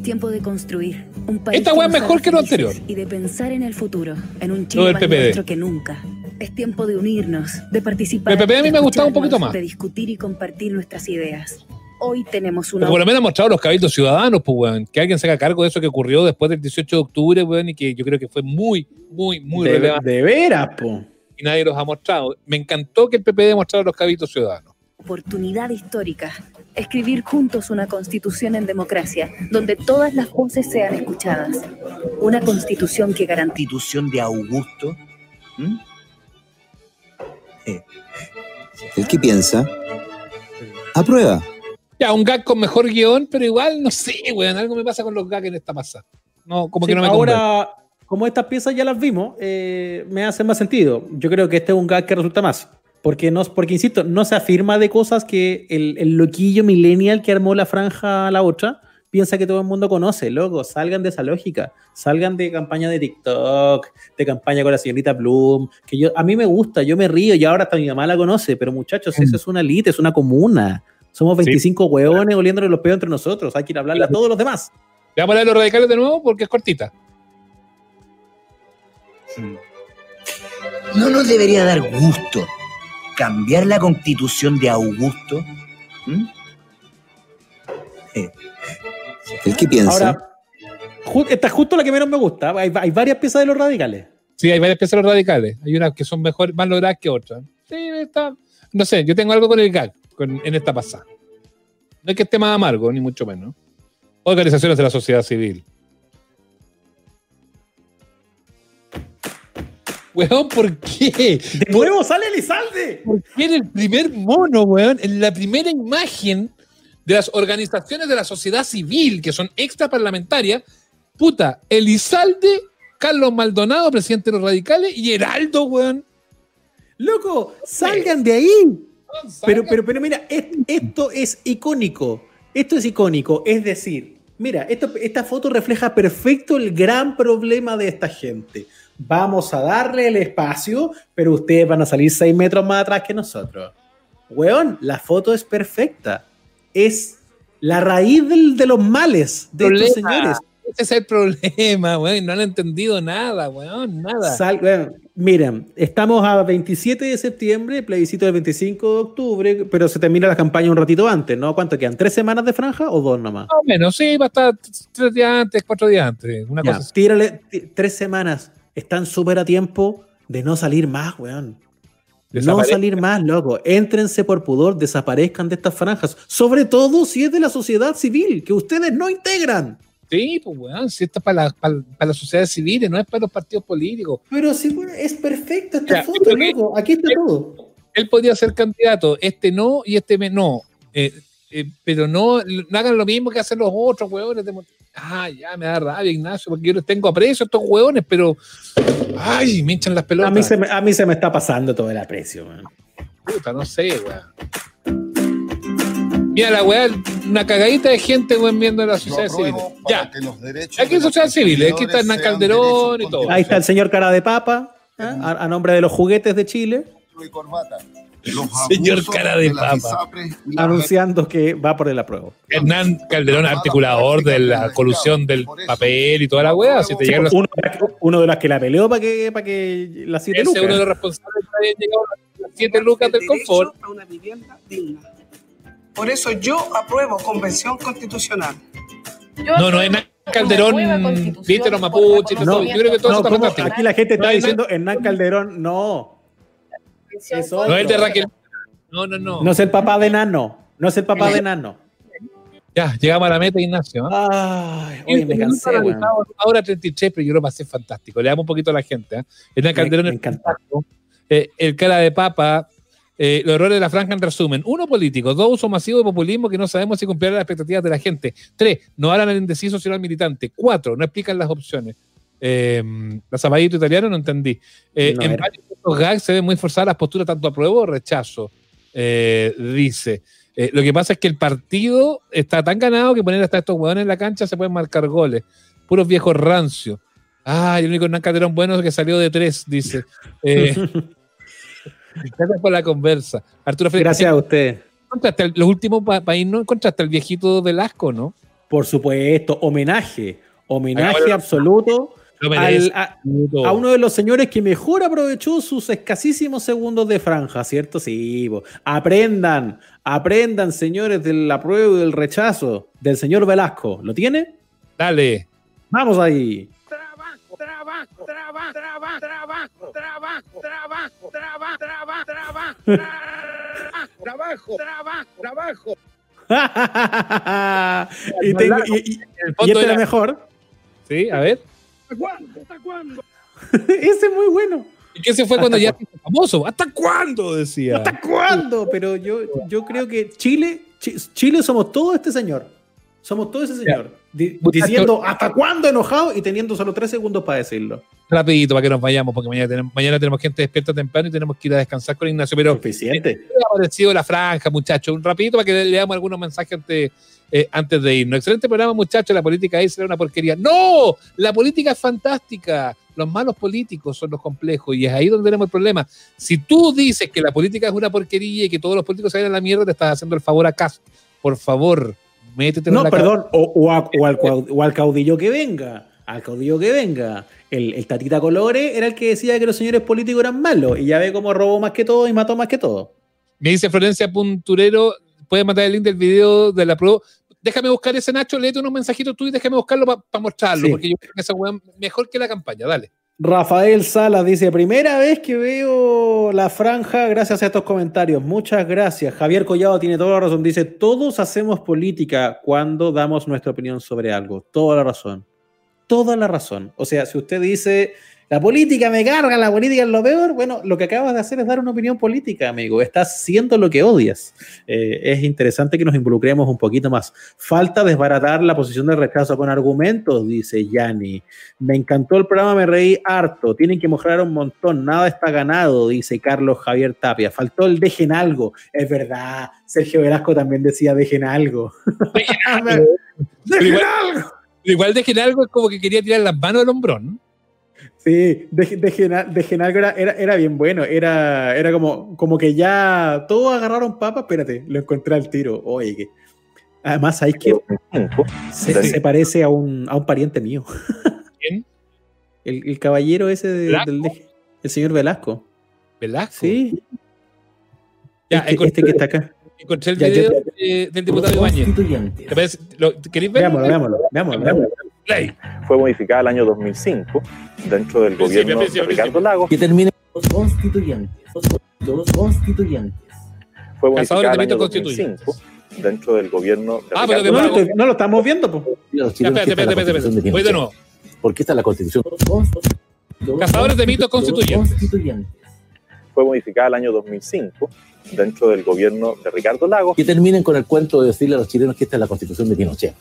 Es tiempo de construir un país. Esta weá es mejor que lo anterior. Y de pensar en el futuro, en un Chile más nuestro que nunca. Es tiempo de unirnos, de participar. El PPD a mí me ha gustado un poquito más. De discutir y compartir nuestras ideas. Hoy tenemos una. Porque por lo menos han mostrado los cabildos ciudadanos, pues, weón. Que alguien se haga cargo de eso que ocurrió después del 18 de octubre, weón, y que yo creo que fue muy, muy, muy De, relevante. de veras, po. Y nadie los ha mostrado. Me encantó que el PPD mostrara los cabildos ciudadanos. oportunidad histórica. Escribir juntos una constitución en democracia, donde todas las voces sean escuchadas. Una constitución que garantice. Constitución de Augusto. ¿Mm? Eh, ¿El qué piensa? Aprueba. Ya, un gag con mejor guion, pero igual, no sé, weón. Algo me pasa con los gags en esta pasada. No, como Sí, que no me convence. ahora, como estas piezas ya las vimos, eh, me hace más sentido. Yo creo que este es un gag que resulta más. Porque, no, porque insisto, no se afirma de cosas que el, el loquillo millennial que armó la franja a la otra piensa que todo el mundo conoce. Loco, salgan de esa lógica. Salgan de campaña de TikTok, de campaña con la señorita Bloom. Que yo, a mí me gusta, yo me río y ahora hasta mi mamá la conoce. Pero muchachos, eso es una elite, es una comuna. Somos 25 hueones oliéndole los pedos entre nosotros. Hay que ir a hablarle a todos los demás. Le vamos a leer los radicales de nuevo porque es cortita. ¿No nos debería dar gusto cambiar la constitución de Augusto? ¿Mm? ¿El qué piensa? Ahora, ju- esta es justo la que menos me gusta. Hay, hay varias piezas de los radicales. Sí, hay varias piezas de los radicales. Hay unas que son mejor, más logradas que otras. Sí, está. No sé, yo tengo algo con el gag con- en esta pasada. No es que esté más amargo, ni mucho menos. Organizaciones de la sociedad civil. Weón, ¿por qué? De nuevo sale Elizalde. ¿Por qué en el primer mono, weón? En la primera imagen de las organizaciones de la sociedad civil, que son extraparlamentarias, puta, Elizalde, Carlos Maldonado, presidente de los radicales, y Heraldo, weón. Loco, salgan de ahí. Pero, pero, pero mira, es- esto es icónico. Esto es icónico. Es decir, mira, esto, esta foto refleja perfecto el gran problema de esta gente. Vamos a darle el espacio, pero ustedes van a salir seis metros más atrás que nosotros. Weón, la foto es perfecta. Es la raíz del- de los males de estos Problema. señores. Ese es el problema, weón. No han entendido nada, weón. Nada. Sal- miren, estamos a 27 de septiembre, plebiscito del 25 de octubre, pero se termina la campaña un ratito antes, ¿no? ¿Cuánto quedan? ¿Tres semanas de franja o dos nomás? Más o menos, sí, va a estar tres días antes, cuatro días antes. Una Ya, cosa así. tírale tres semanas. Están súper a tiempo de no salir más, weón. No salir más, loco. Éntrense por pudor, desaparezcan de estas franjas. Sobre todo si es de la sociedad civil, que ustedes no integran. Sí, pues, weón, si esto es para la, para, para las sociedades civiles, no es para los partidos políticos. Pero sí, weón, es perfecta esta Ya, foto, ¿y por loco. Aquí está todo. Él podría ser candidato, este no y este no. Eh, eh, pero no, no hagan lo mismo que hacen los otros hueones. de Ah, ya me da rabia, Ignacio, porque yo les tengo aprecio a estos hueones, pero. Ay, me hinchan las pelotas. A mí, se me, a mí se me está pasando todo el aprecio, weón. Puta, no sé, weón. Mira la weá, una cagadita de gente, weón, viendo la sociedad civil. Ya. Aquí hay sociedad civil, aquí está Hernán Calderón y todo. Ahí está el señor cara de papa, ¿eh? a, a nombre de los juguetes de Chile, Señor cara de papa. anunciando que va por el apruebo. Hernán Calderón, articulador de la colusión del papel y toda la weá. Si te Sí, llegan los uno, de que- uno de los que la peleó para que, para que las siete Ese es lucas. uno de los responsables a las siete lucas del confort. a una vivienda digna. Por eso yo apruebo convención constitucional. No, no es Hernán Calderón, viste los mapuches, todo. yo creo que todo No, eso está fantástico. Aquí la gente está No es diciendo Hernán Calderón, no. No es el de. Raquel. No, no, no. No es el papá de Nano. No es el papá de Nano. Ya, llegamos a la meta, Ignacio. ¿ah? Ay, oye, me cansé. Ahora 33, pero yo lo pasé fantástico. Le damos un poquito a la gente. ¿eh? Hernán Calderón me. Eh, el cara de papa, Eh, los errores de la franja en resumen. Uno, político. Dos, uso masivo de populismo que no sabemos si cumplirá las expectativas de la gente. Tres, no hablan al indeciso sino al militante. Cuatro, no explican las opciones. Eh, la zapallito italiano no entendí. Eh, en varios gags se ven muy forzadas las posturas tanto apruebo o rechazo, eh, dice. lo que pasa es que el partido está tan ganado que poner hasta estos huevones en la cancha se pueden marcar goles. Puros viejos rancios. Ah, el único Hernán Calderón bueno es que salió de tres, dice. Gracias por la conversa. Arturo Gracias a usted. los últimos países no encontraste al viejito Velasco, ¿no? Por supuesto, homenaje. Homenaje absoluto a, uno de los señores que mejor aprovechó sus escasísimos segundos de franja, ¿cierto? Sí, aprendan, aprendan, señores, del apruebo y del rechazo del señor Velasco. ¿Lo tiene? Dale. Vamos ahí. Trabajo, trabajo, trabajo, trabajo, trabajo, trabajo, trabajo, trabajo, trabajo, trabajo, trabajo, trabajo. y, tengo, y, y, y este era mejor. Sí, a ver. ¿Hasta cuándo? ¿Hasta cuándo? Ese es muy bueno. Y que ese fue cuando ya fue famoso. ¿Hasta cuándo? Decía. ¿Hasta cuándo? Pero yo, yo creo que Chile, Chile somos todo este señor. Somos todo ese señor. diciendo hasta cuándo enojado y teniendo solo tres segundos para decirlo. Rapidito para que nos vayamos, porque mañana tenemos, mañana tenemos gente despierta temprano y tenemos que ir a descansar con Ignacio. Pero Suficiente. ha parecido la franja, muchachos. Un rapidito para que le damos algunos mensajes antes eh, antes de irnos. Excelente programa, muchachos. La política ahí será una porquería. ¡No! La política es fantástica. Los malos políticos son los complejos y es ahí donde tenemos el problema. Si tú dices que la política es una porquería y que todos los políticos se a la mierda, te estás haciendo el favor a Cast. Por favor, métete No, perdón, o, al, caudillo que venga. Al caudillo que venga. El, el, Tatita Colore era el que decía que los señores políticos eran malos y ya ve cómo robó más que todo y mató más que todo. Me dice Florencia Punturero, puedes mandar el link del video de la prueba déjame buscar ese Nacho, léete unos mensajitos tú y déjame buscarlo para mostrarlo, porque yo creo que esa weá mejor que la campaña, dale. Rafael Salas dice, primera vez que veo la franja gracias a estos comentarios. Muchas gracias. Javier Collado tiene toda la razón. Dice, todos hacemos política cuando damos nuestra opinión sobre algo. Toda la razón. Toda la razón. O sea, si usted dice, la política me carga, la política es lo peor. Bueno, lo que acabas de hacer es dar una opinión política, amigo. Estás haciendo lo que odias. Eh, es interesante que nos involucremos un poquito más. Falta desbaratar la posición de rechazo con argumentos, dice Yanni. Me encantó el programa, me reí harto. Tienen que mejorar un montón. Nada está ganado, dice Carlos Javier Tapia. Faltó el dejen algo. Es verdad. Sergio Velasco también decía dejen algo. Dejen algo. dejen algo. Igual dejen algo es como que quería tirar las manos del hombrón. Sí, de, de, era, era, bien bueno. Era, era como, como que ya todos agarraron papas. Espérate, lo encontré al tiro. Oye, que. Además, hay que. Se, parece a un, a un pariente mío. ¿Quién? El, el caballero ese del, el señor Velasco. ¿Velasco? Sí. Ya, este, este que está acá. Encontré el video del diputado Ibañez. ¿Queréis verlo? Veámoslo, veámoslo, veámoslo. veámoslo. Fue modificada el año 2005 dentro del gobierno de Ricardo Lagos. Que termine los constituyentes. Los constituyentes. Fue modificada el año 2005 dentro del gobierno de ah, Ricardo pero Lagos. No, lo estamos viendo. Espérate, espérate, espérate. Voy de nuevo. Porque está la constitución. Cazadores de mitos constituyentes. Fue modificada el año 2005 dentro del gobierno de Ricardo Lagos. Que terminen con el cuento de decirle a los chilenos que esta es la constitución de Pinochet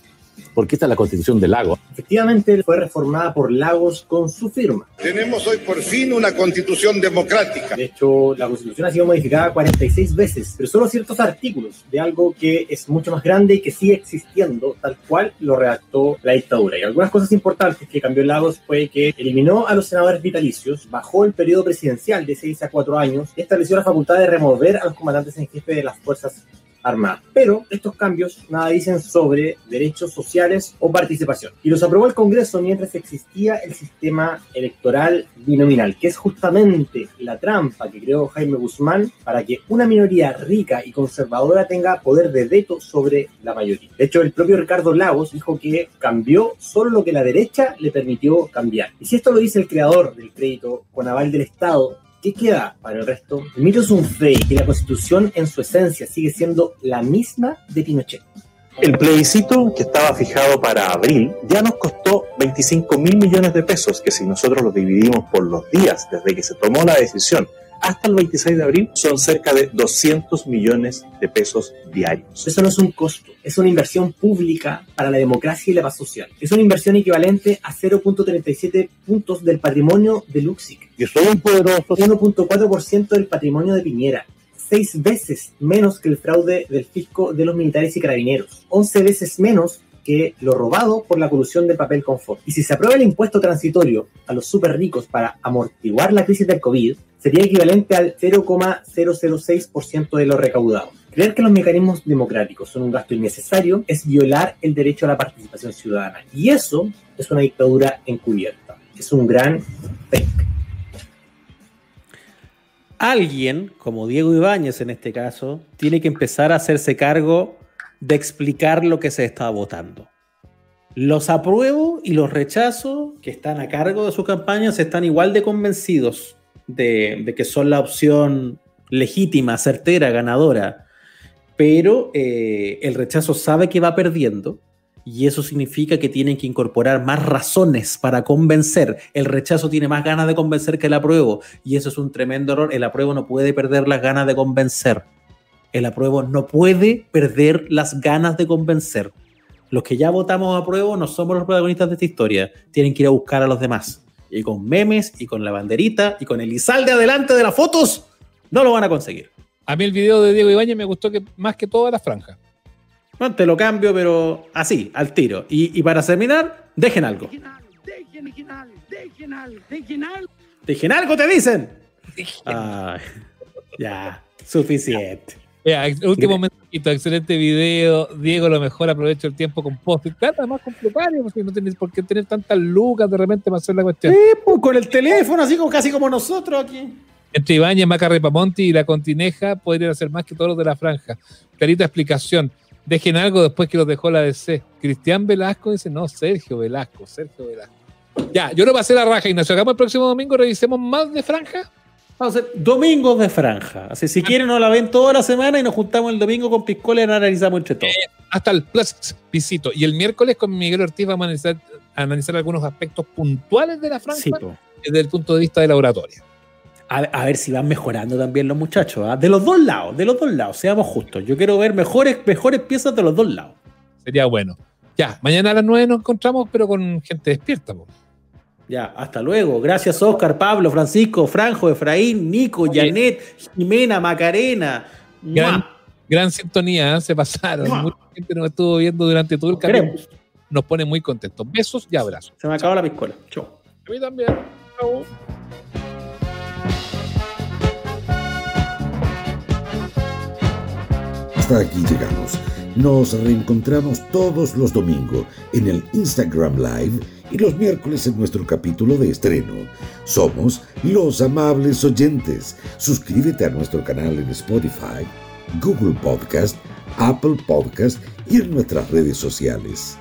porque esta es la constitución de Lagos. Efectivamente, fue reformada por Lagos con su firma. Tenemos hoy por fin una constitución democrática. De hecho, la constitución ha sido modificada 46 veces, pero solo ciertos artículos de algo que es mucho más grande y que sigue existiendo tal cual lo redactó la dictadura. Y algunas cosas importantes que cambió Lagos fue que eliminó a los senadores vitalicios, bajó el periodo presidencial de 6 a 4 años y estableció la facultad de remover a los comandantes en jefe de las fuerzas armada. Pero estos cambios nada dicen sobre derechos sociales o participación. Y los aprobó el Congreso mientras existía el sistema electoral binominal, que es justamente la trampa que creó Jaime Guzmán para que una minoría rica y conservadora tenga poder de veto sobre la mayoría. De hecho, el propio Ricardo Lagos dijo que cambió solo lo que la derecha le permitió cambiar. Y si esto lo dice el creador del crédito con aval del Estado, ¿Qué queda para el resto? El mito es un fake y la constitución en su esencia sigue siendo la misma de Pinochet. El plebiscito que estaba fijado para abril ya nos costó 25 mil millones de pesos, que si nosotros los dividimos por los días desde que se tomó la decisión hasta el 26 de abril son cerca de 200 millones de pesos diarios. Eso no es un costo, es una inversión pública para la democracia y la paz social. Es una inversión equivalente a 0.37 puntos del patrimonio de Luxic. Y soy un poderoso 1.4% del patrimonio de Piñera. Seis veces menos que el fraude del fisco de los militares y carabineros. 11 veces menos que lo robado por la colusión del papel confort. Y si se aprueba el impuesto transitorio a los súper ricos para amortiguar la crisis del COVID, sería equivalente al 0,006% de lo recaudado. Creer que los mecanismos democráticos son un gasto innecesario es violar el derecho a la participación ciudadana. Y eso es una dictadura encubierta. Es un gran fake. Alguien, como Diego Ibáñez en este caso, tiene que empezar a hacerse cargo de explicar lo que se está votando. Los apruebo y los rechazo que están a cargo de su campaña se están igual de convencidos de, que son la opción legítima, certera, ganadora. Pero eh, el rechazo sabe que va perdiendo y eso significa que tienen que incorporar más razones para convencer. El rechazo tiene más ganas de convencer que el apruebo y eso es un tremendo error. El apruebo no puede perder las ganas de convencer el apruebo no puede perder las ganas de convencer. Los que ya votamos a apruebo no somos los protagonistas de esta historia. Tienen que ir a buscar a los demás. Y con memes, y con la banderita, y con el izal de adelante de las fotos, no lo van a conseguir. A mí el video de Diego Ibáñez me gustó que, más que toda la franja. No, te lo cambio, pero así, al tiro. Y, para terminar, dejen algo. Dejen algo, te dicen. ya, suficiente último mensajito, excelente video. Diego, lo mejor aprovecho el tiempo con post. Claro, más complicado, porque no tienes por qué tener tantas lucas de repente para hacer la cuestión. Sí, pues con el teléfono, así como casi como nosotros aquí. Entre Ibañez, Macarre Pamonti y la Contineja podrían hacer más que todos los de la franja. Clarita explicación. Dejen algo después que los dejó la DC. Cristian Velasco dice, no, Sergio Velasco, Sergio Velasco. Ya, yo lo pasé la raja, Ignacio. Hagamos el próximo domingo, revisemos más de franja. Vamos a hacer domingos de franja. Así, si quieren, nos la ven toda la semana y nos juntamos el domingo con Piscola y analizamos entre todos. Eh, hasta el plus visito. Y el miércoles con Miguel Ortiz vamos a analizar, algunos aspectos puntuales de la franja desde el punto de vista de la oratoria. A, ver si van mejorando también los muchachos. ¿ah? De los dos lados, de los dos lados, seamos justos. Yo quiero ver mejores, mejores piezas de los dos lados. Sería bueno. Ya, mañana a las 9 nos encontramos, pero con gente despierta. Ya, hasta luego. Gracias, Oscar, Pablo, Francisco, Franjo, Efraín, Nico, Janet, Jimena, Macarena. Gran, sintonía, ¿eh? se pasaron. Mucha gente nos estuvo viendo durante todo el camino. Nos pone muy contentos. Besos y abrazos. Se me acabó la piscola. Chau. A mí también. Chau. Hasta aquí llegamos. Nos reencontramos todos los domingos en el Instagram Live y los miércoles en nuestro capítulo de estreno. Somos los amables oyentes. Suscríbete a nuestro canal en Spotify, Google Podcast, Apple Podcast y en nuestras redes sociales.